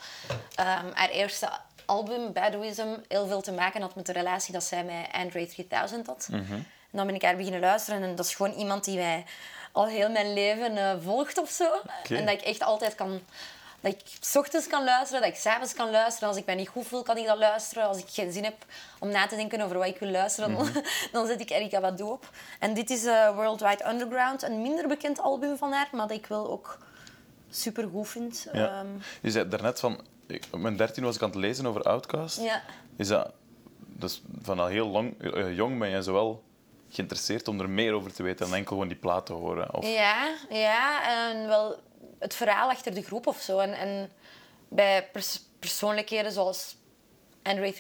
ehm, haar eerste album, Baduism, heel veel te maken had met de relatie dat zij met Andre 3000 had. Mhm. En dan ben ik haar beginnen luisteren en dat is gewoon iemand die mij al heel mijn leven eh, volgt of zo. En dat ik echt altijd kan... Dat ik 's ochtends kan luisteren, dat ik 's avonds kan luisteren. Als ik mij niet goed voel, kan ik dat luisteren. Als ik geen zin heb om na te denken over wat ik wil luisteren, dan, dan zet ik Erika Badu op. En dit is eh, Worldwide Underground, een minder bekend album van haar, maar dat ik wel ook super goed vind. Ja. Ehm, Je zei daarnet van... Ik, op mijn 13 was ik aan het lezen over Outcast. ja. Is dat... Dus van al heel lang, eh, jong ben je zowel geïnteresseerd om er meer over te weten dan enkel gewoon die plaat te horen. Of, Ja, ja, en wel het verhaal achter de groep of zo. En, en bij pers- persoonlijkheden zoals Andre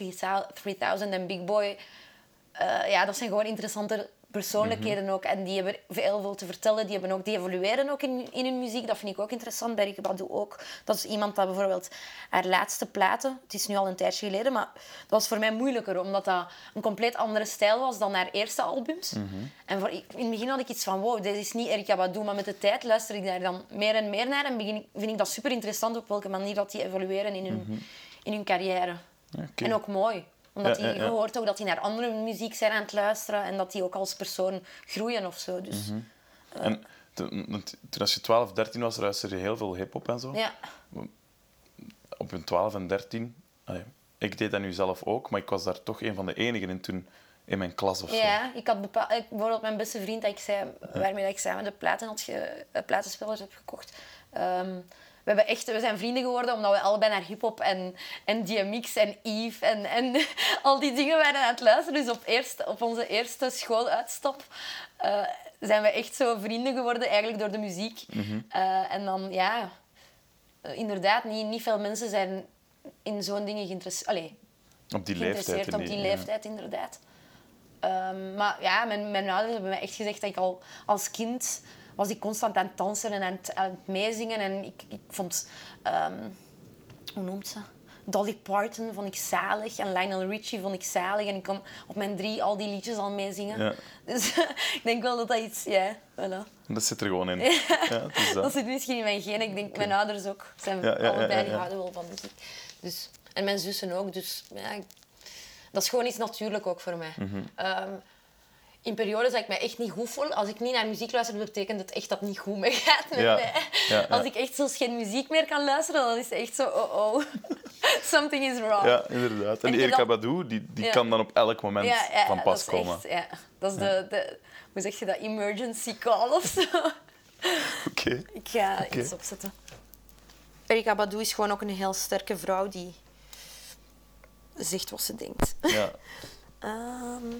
3000 en Big Boy, eh, ja, dat zijn gewoon interessante persoonlijkheden ook. En die hebben heel veel te vertellen. Die, hebben ook, die evolueren ook in, in hun muziek. Dat vind ik ook interessant. Rieke Badu ook. Dat is iemand dat bijvoorbeeld haar laatste platen... Het is nu al een tijdje geleden, maar dat was voor mij moeilijker. Omdat dat een compleet andere stijl was dan haar eerste albums. En voor, in het begin had ik iets van... Wow, dit is niet Erika Badu. Maar met de tijd luister ik daar dan meer en meer naar. En begin vind ik dat super interessant op welke manier dat die evolueren in hun, in hun carrière. En ook mooi. Omdat ja. je hoort ook dat die naar andere muziek zijn aan het luisteren en dat die ook als persoon groeien of zo. Dus Mhm. En toen, als je 12, 13 was, luisterde je heel veel hip-hop en zo. ja. Op hun 12 en 13... allee, ik deed dat nu zelf ook, maar ik was daar toch een van de enigen in toen in mijn klas of zo. Ja, ik had bepaal, ik, bijvoorbeeld mijn beste vriend dat ik zei, waarmee dat ik samen de platen had ge, eh, platenspelers heb gekocht. Ehm, we, hebben echt, we zijn vrienden geworden omdat we allebei naar hip-hop en, en DMX en Eve en, en al die dingen waren aan het luisteren. Dus op, eerst, op onze eerste schooluitstap eh, zijn we echt zo vrienden geworden, eigenlijk door de muziek. Eh, en dan, ja, eh, inderdaad, niet, niet veel mensen zijn in zo'n dingen. Allee, Op die leeftijd. geïnteresseerd op die leeftijd, inderdaad. Ehm, maar ja, mijn, mijn ouders hebben me echt gezegd dat ik al als kind was ik constant aan het dansen en aan het, aan het meezingen. En ik, ik vond, ehm, hoe noemt ze? Dolly Parton vond ik zalig en Lionel Richie vond ik zalig. En ik kon op mijn drie al die liedjes al meezingen. Ja. Dus ik denk wel dat dat iets... Ja, voilà. Dat zit er gewoon in. Ja, is dat. Dat zit misschien in mijn genen. Ik denk, mijn ouders ook. Zijn Ja, allebei, die houden wel van muziek. Dus, en mijn zussen ook. Dus ja, dat is gewoon iets natuurlijk ook voor mij. Mhm. Ehm, in periodes dat ik me echt niet goed voel, als ik niet naar muziek luister, betekent dat echt dat niet goed mee gaat met mij. Ja, als ik echt zelfs geen muziek meer kan luisteren, dan is het echt zo, oh oh, something is wrong. Ja, inderdaad. En, en Erika. Badu, die, die kan dan op elk moment van pas dat komen. Echt, ja, dat is de, de, hoe zeg je dat, emergency call of zo. Oké. Ik ga iets opzetten. Erika Badu is gewoon ook een heel sterke vrouw die zegt wat ze denkt. Ja. Ehm,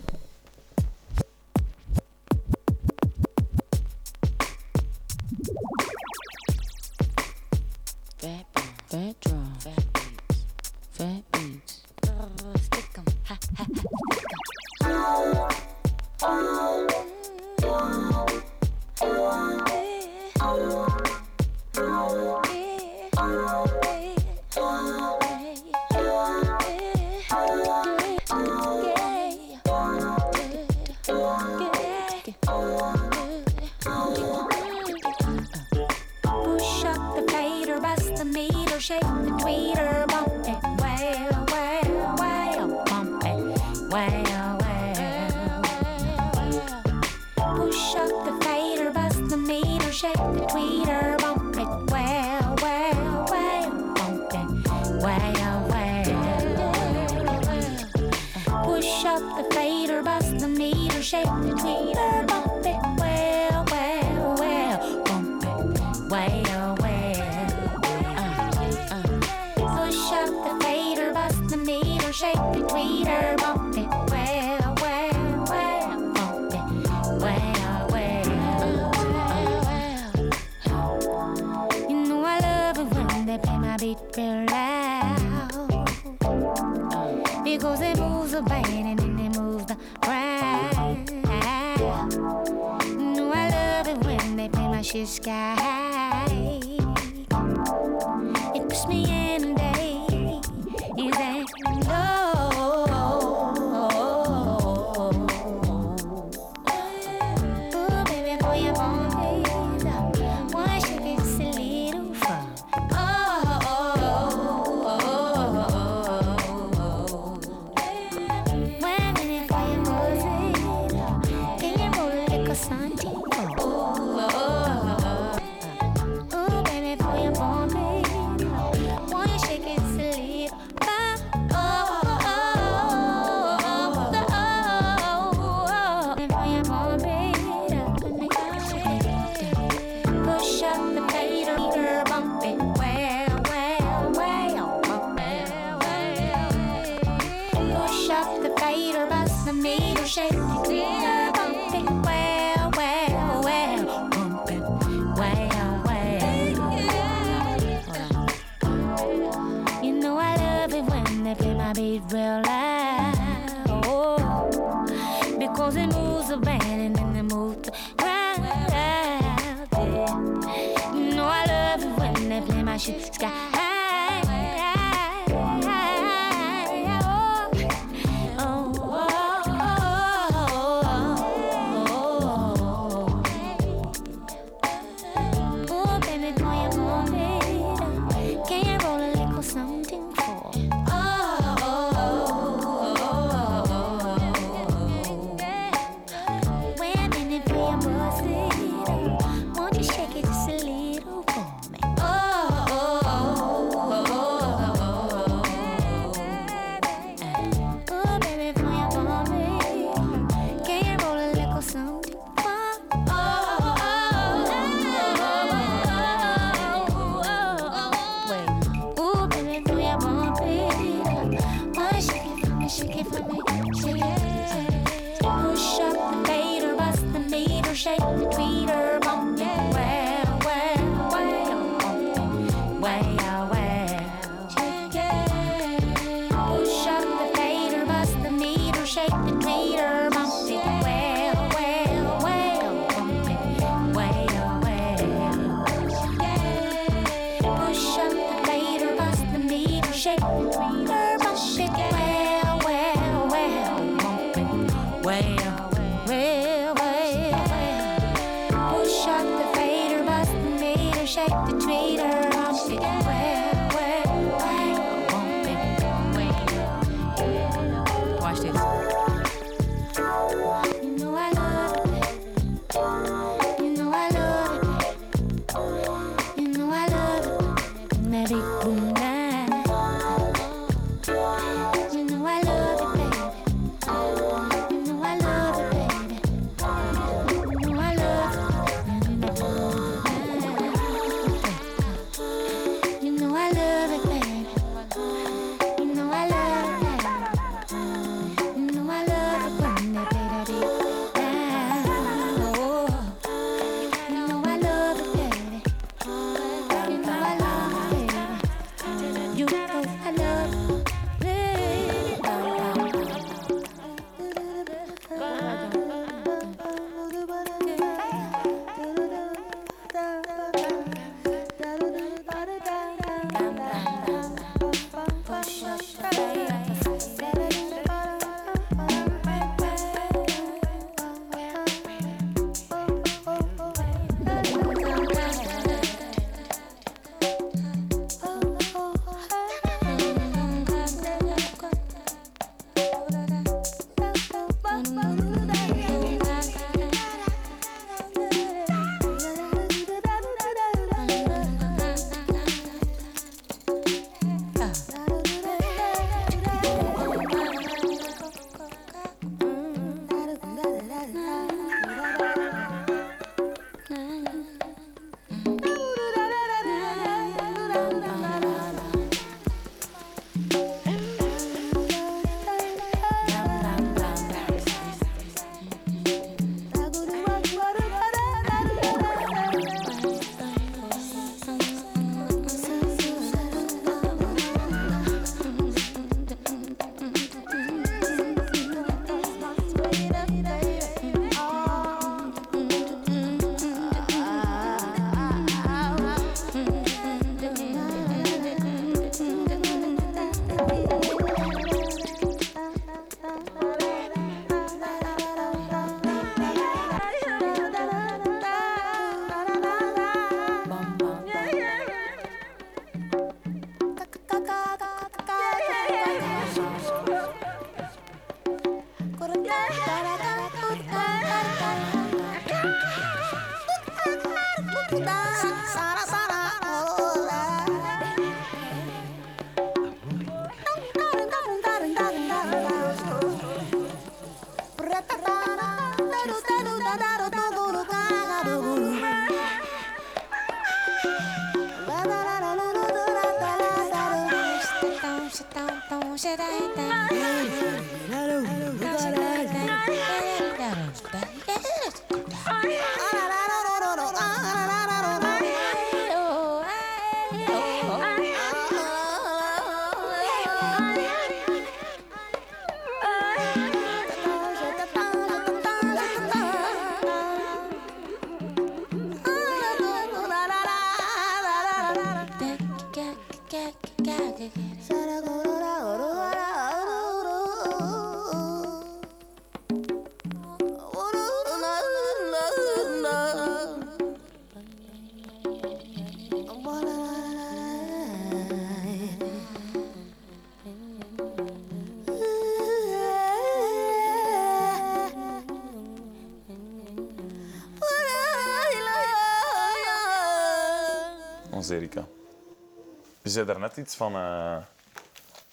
zei daarnet iets van... eh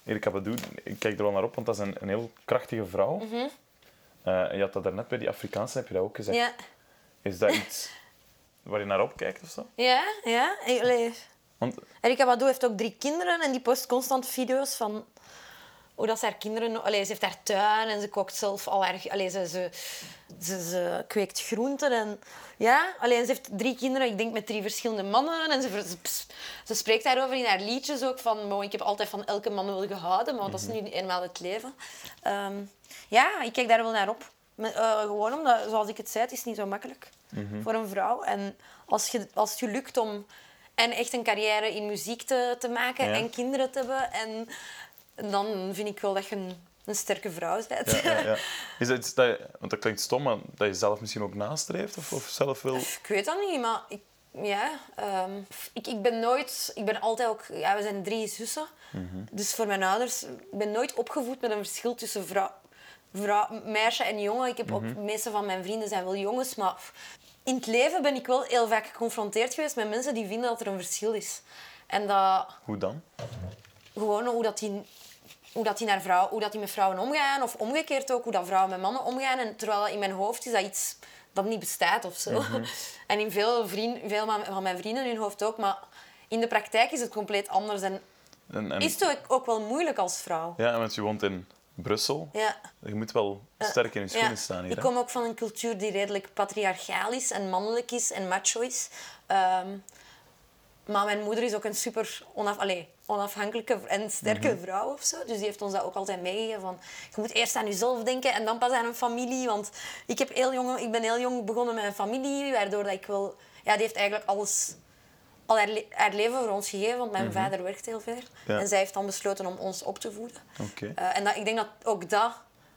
Erika Badu, ik kijk er wel naar op, want dat is een, een heel krachtige vrouw. Eh, en je had dat daarnet bij die Afrikaanse, heb je dat ook gezegd. Ja, Is dat iets waar je naar opkijkt of zo? ja, ja. Ik- Want Erika Badu heeft ook drie kinderen en die post constant video's van hoe dat ze haar kinderen... Allee, ze heeft haar tuin en ze kookt zelf al haar... Allee, ze, ze, ze, ze kweekt groenten en... Ja, alleen ze heeft drie kinderen, ik denk met drie verschillende mannen. En ze, ze, ze spreekt daarover in haar liedjes ook van... "Mo, Ik heb altijd van elke man wil gehouden, maar dat is nu eenmaal het leven. Ehm, ja, ik kijk daar wel naar op. Eh, gewoon omdat, zoals ik het zei, het is niet zo makkelijk voor een vrouw. En als, je, als het je lukt om en echt een carrière in muziek te, te maken Ja. en kinderen te hebben, en, dan vind ik wel dat je een, een sterke vrouw bent. Ja, ja, ja. Is dat iets dat je, want dat klinkt stom, maar dat je zelf misschien ook nastreeft? Of, of zelf wil... Ik weet dat niet, maar ik, ja, ehm, ik, ik ben nooit... Ik ben altijd ook... Ja, we zijn drie zussen. Dus voor mijn ouders... Ik ben nooit opgevoed met een verschil tussen vrouw, vrouw, meisje en jongen. Ik heb ook... De meeste van mijn vrienden zijn wel jongens, maar... In het leven ben ik wel heel vaak geconfronteerd geweest met mensen die vinden dat er een verschil is. En dat Hoe dan? gewoon hoe dat die, hoe dat die, naar vrouw, hoe dat die met vrouwen omgaan. Of omgekeerd ook, hoe dat vrouwen met mannen omgaan. En terwijl dat in mijn hoofd is dat iets dat niet bestaat of zo. En in veel, vriend, veel van mijn vrienden hun hoofd ook. Maar in de praktijk is het compleet anders. En En, en, is het ook, ook wel moeilijk als vrouw. Ja, want je woont in Brussel. Ja. Je moet wel sterk in je schoenen staan hier. Ik kom ook van een cultuur die redelijk patriarchaal is en mannelijk is en macho is. Ehm, maar mijn moeder is ook een super onaf, allee, onafhankelijke en sterke Mhm. vrouw of zo. Dus die heeft ons dat ook altijd meegegeven. Van, je moet eerst aan jezelf denken en dan pas aan een familie. Want ik, heb heel jong, ik ben heel jong begonnen met een familie, waardoor dat ik wel... Ja, die heeft eigenlijk alles, al haar, le- haar leven voor ons gegeven, want mijn vader werkt heel. Mhm. Ja. En zij heeft dan besloten om ons op te voeden. Oké. Eh, en dat, ik denk dat ook dat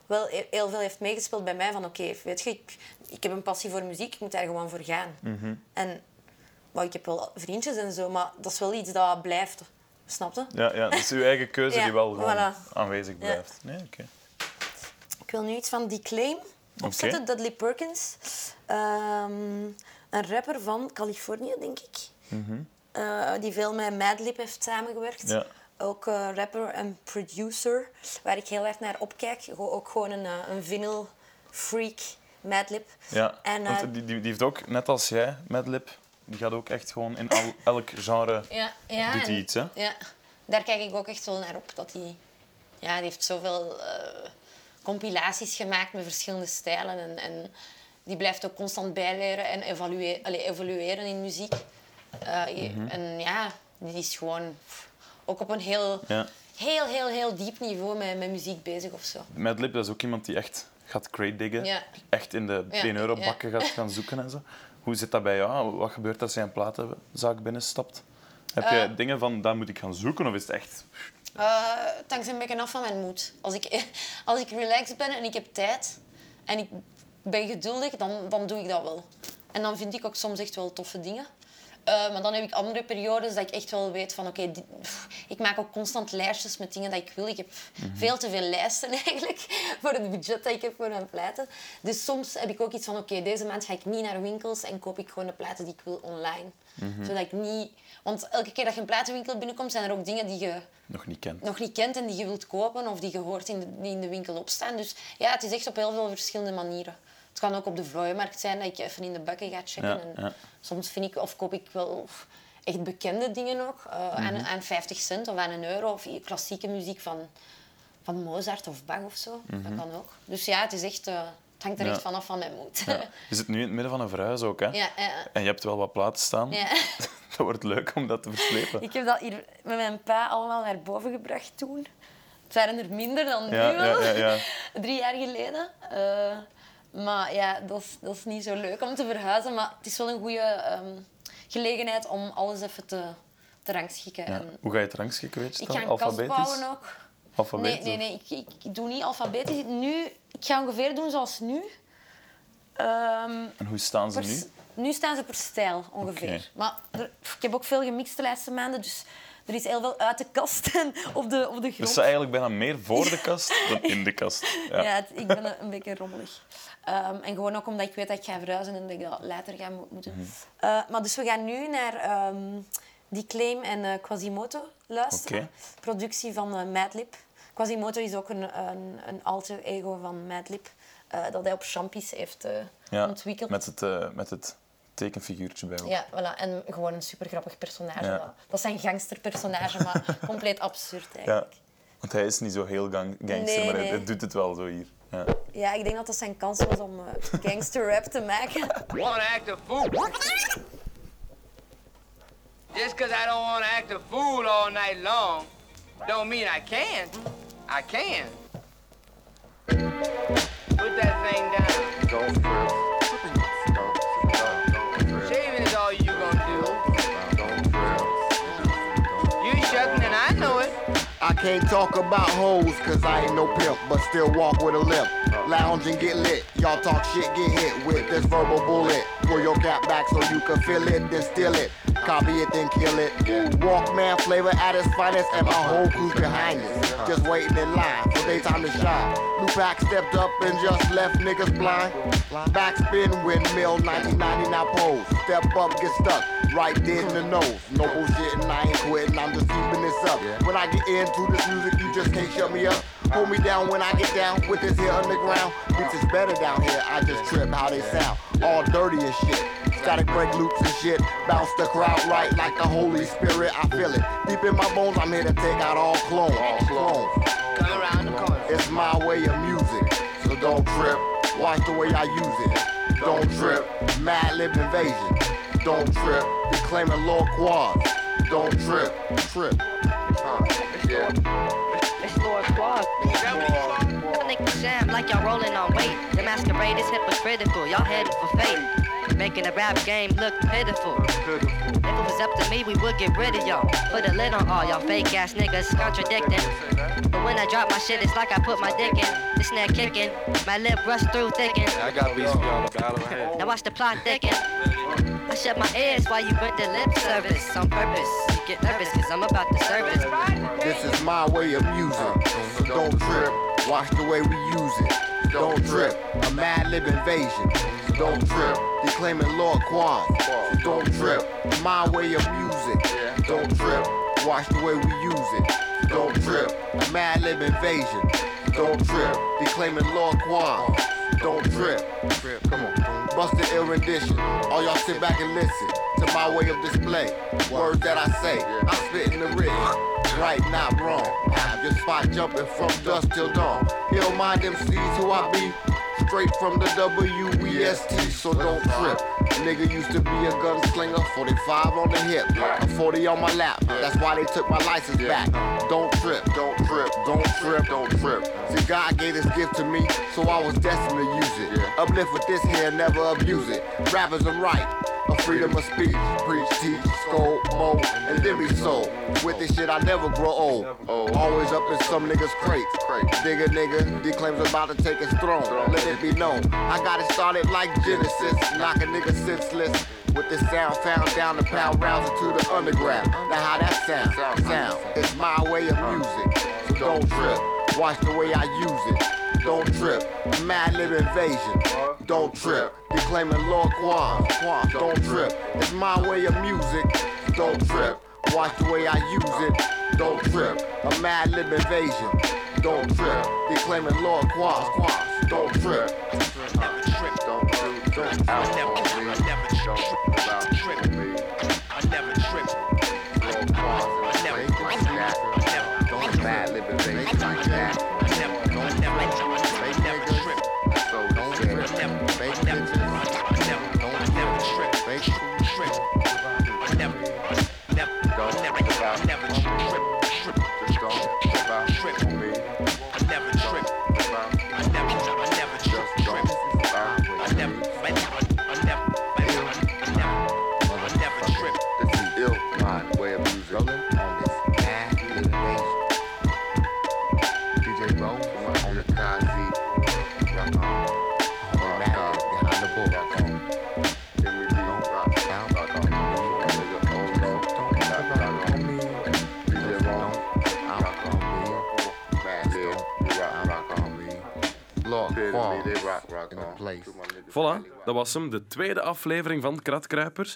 wel he- heel veel heeft meegespeeld bij mij. Van oké, weet je, ik, ik heb een passie voor muziek, ik moet daar gewoon voor gaan. Mhm. En maar ik heb wel vriendjes en zo, maar dat is wel iets dat blijft. Snap je? Ja, ja, dat is uw eigen keuze Ja, die wel gewoon voilà. aanwezig blijft. Nee, oké. Ik wil nu iets van Declaim opzetten, Oké. Dudley Perkins. Ehm, een rapper van Californië, denk ik. Eh, die veel met Madlib heeft samengewerkt. Ja. Ook eh, rapper en producer, waar ik heel erg naar opkijk. Ook gewoon een, eh, een vinyl freak Madlib. Ja, En, want die, die, die heeft ook, net als jij, Madlib, die gaat ook echt gewoon in al, elk genre Ja, ja, doet hij iets. Hè? Ja, daar kijk ik ook echt wel naar op. Dat hij, ja, die heeft zoveel eh, compilaties gemaakt met verschillende stijlen. En, en die blijft ook constant bijleren en evalueren, allee, evolueren in muziek. Eh, Mhm. En ja, die is gewoon pff, ook op een heel, Ja. heel, heel, heel diep niveau met, met muziek bezig of zo. Madlib, dat is ook iemand die echt gaat crate diggen. Die echt in de Ja, 1 euro bakken gaat gaan zoeken en zo. Hoe zit dat bij jou? Wat gebeurt als je een platenzaak binnenstapt? Heb je Eh. dingen van, daar moet ik gaan zoeken? Of is het echt... Eh, het hangt een beetje af van mijn moed. Als ik, als ik relaxed ben en ik heb tijd en ik ben geduldig, dan, dan doe ik dat wel. En dan vind ik ook soms echt wel toffe dingen. Eh, maar dan heb ik andere periodes dat ik echt wel weet van oké, ik maak ook constant lijstjes met dingen dat ik wil. Ik heb veel te veel lijsten eigenlijk voor het budget dat ik heb voor mijn platen. Dus soms heb ik ook iets van oké, deze maand ga ik niet naar winkels en koop ik gewoon de platen die ik wil online. Zodat ik niet... Want elke keer dat je een platenwinkel binnenkomt, zijn er ook dingen die je nog niet kent. nog niet kent en die je wilt kopen of die je hoort in de, die in de winkel opstaan. Dus ja, het is echt op heel veel verschillende manieren. Het kan ook op de vlooienmarkt zijn dat ik even in de bakken ga checken. Ja, en ja. Soms vind ik, of koop ik wel echt bekende dingen ook, eh, aan, Mhm. aan 50 cent of aan een euro. Of klassieke muziek van, van Mozart of Bach of zo. Dat kan ook. Dus ja, het, is echt, eh, het hangt er Mhm. Echt vanaf van mijn moed. Je zit nu in het midden van een verhuis ook, hè? Ja. En je hebt wel wat platen staan. Ja. Dat wordt leuk om dat te verslepen. Ik heb dat hier met mijn pa allemaal naar boven gebracht toen. Het waren er minder dan nu Ja, ja, ja. Drie jaar geleden. Eh, maar ja, dat is, dat is niet zo leuk om te verhuizen. Maar het is wel een goede ehm, gelegenheid om alles even te, te rangschikken. Ja. En Hoe ga je het rangschikken, weet je ik ga een kast Alfabetisch? bouwen ook. Alfabetisch? Nee, nee, nee. Ik, ik, doe niet alfabetisch. Nu, ik ga ongeveer doen zoals nu. Ehm, En hoe staan ze nu? nu staan ze per stijl ongeveer. Maar er- ik heb ook veel gemixte lijstse maanden, dus er is heel veel uit de kast en op de, op de grond. Dus eigenlijk bijna meer voor de kast dan in de kast. Ja. Ja, het- ik ben een, een beetje rommelig. Ehm, en gewoon ook omdat ik weet dat ik ga verhuizen en dat ik dat later ga mo- moeten. Mhm. Eh, maar dus we gaan nu naar ehm die Claim en eh, Quasimoto luisteren. Oké. Productie van eh, Madlib. Quasimoto is ook een, een, een alter ego van Madlib. dat hij op Champies heeft Ja, ontwikkeld. Met het, met het tekenfiguurtje bij ook. Ja, voilà. En gewoon een super grappig personage. Ja. Dat, dat is een gangsterpersonage, maar compleet absurd Ja, eigenlijk. want hij is niet zo heel gang gangster, Nee, maar hij, nee. hij doet het wel zo hier. Ja. Ja, ik denk dat dat zijn kans was om eh, gangster rap te maken. to act a fool. Just because I don't want to act a fool all night long, don't mean I can't. I can. Put that thing down. Don't, can't talk about hoes cause I ain't no pimp, but still walk with a limp. Lounge and get lit. Y'all talk shit, get hit with this verbal bullet. Pull your cap back so you can feel it, steal it. Copy it, then kill it. Walkman flavor at its finest, and my whole crew's behind us. Just waiting in line for they time to shine. Lupac stepped up and just left niggas blind. Backspin, windmill, 1999 pose. Step up, get stuck, right dead in the nose. No bullshitting, I ain't quitting, I'm just keeping this up. When I get into this music, you just can't shut me up. Hold me down when I get down with this here underground. Beats is better down here, I just trip how they sound. All dirty and shit. Gotta break loops and shit. Bounce the crowd right like the Holy Spirit, I feel it. Deep in my bones, I'm here to take out all clones. All clones. Come around the corner. It's my way of music, so don't trip. Watch the way I use it. Don't trip. Mad lib invasion. Don't trip. Declaiming Lord Quad. Don't trip. Trip. Huh. Yeah. Niggas sham like y'all rolling on weight. The masquerade is hypocritical. Y'all headed for fate. Making the rap game look pitiful. If it was up to me, we would get rid of y'all. Put a lid on all y'all fake ass niggas contradicting. But when I drop my shit, it's like I put my dick in. The snare kicking, my lip rush through thinking. I got beats for y'all to battle. Now watch the plot thicken. I shut my ears while you rent the lip service on purpose. You get nervous cause I'm about to service. This is my way of music, so don't trip. Watch the way we use it. Don't trip. A mad lib invasion. Don't trip. Declaiming Lord Quan. Don't trip. My way of music. Don't trip. Watch the way we use it. Don't trip. A mad lib invasion. Don't trip. Declaiming Lord Quan. don't trip. Come on. Bust the ill rendition. All y'all sit back and listen to my way of display. Words that I say, I'm spitting the written. Right, not wrong. Have your spot jumping from dusk till dawn. He'll mind MCs who I be. Straight from the W-E-S-T, so don't trip. Nigga used to be a gunslinger, 45 on the hip, a 40 on my lap. That's why they took my license back. Don't trip, don't trip, don't trip, don't trip. See, God gave this gift to me, so I was destined to use it. Uplift with this here, never abuse it. Rappers I'm right. A freedom of speech, preach, teach, scold, mold, and then be sold. With this shit, I never grow old. Always up in some niggas' crates. Dig a nigga, D claims about to take his throne. Let it be known. I got it started like Genesis, knock a nigga senseless. With this sound found down the pound rounds into the underground. Now how that sound? Sound. It's my way of music. Don't trip. Watch the way I use it. Don't trip. A mad lib invasion. Don't trip. Declaiming Lord Quan. Don't trip. It's my way of music. Don't trip. Watch the way I use it. Don't trip. A mad lib invasion. Don't trip. Declaiming Lord Quan. Don't trip. Don't trip. Don't trip. Don't I never, I never trip. I never Voilà, dat was hem. De tweede aflevering van Kratkruipers.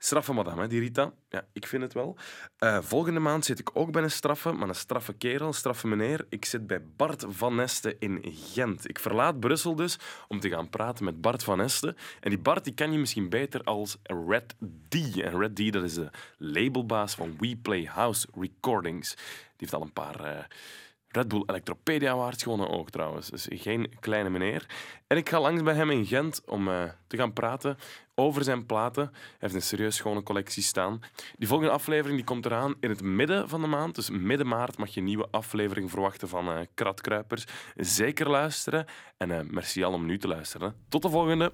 Straffe madame, hè, die Rita. Ja, ik vind het wel. Eh, volgende maand zit ik ook bij een straffe, maar een straffe kerel, een straffe meneer. Ik zit bij Bart van Neste in Gent. Ik verlaat Brussel dus om te gaan praten met Bart van Neste. En die Bart die ken je misschien beter als Red D. En Red D dat is de labelbaas van We Play House Recordings. Die heeft al een paar... eh, Red Bull Electropedia Awards gewonnen ook trouwens. Dus geen kleine meneer. En ik ga langs bij hem in Gent om eh, te gaan praten over zijn platen. Hij heeft een serieus schone collectie staan. Die volgende aflevering die komt eraan in het midden van de maand. Dus midden maart mag je een nieuwe aflevering verwachten van eh Kratkruipers. Zeker luisteren. En eh merci al om nu te luisteren. Tot de volgende.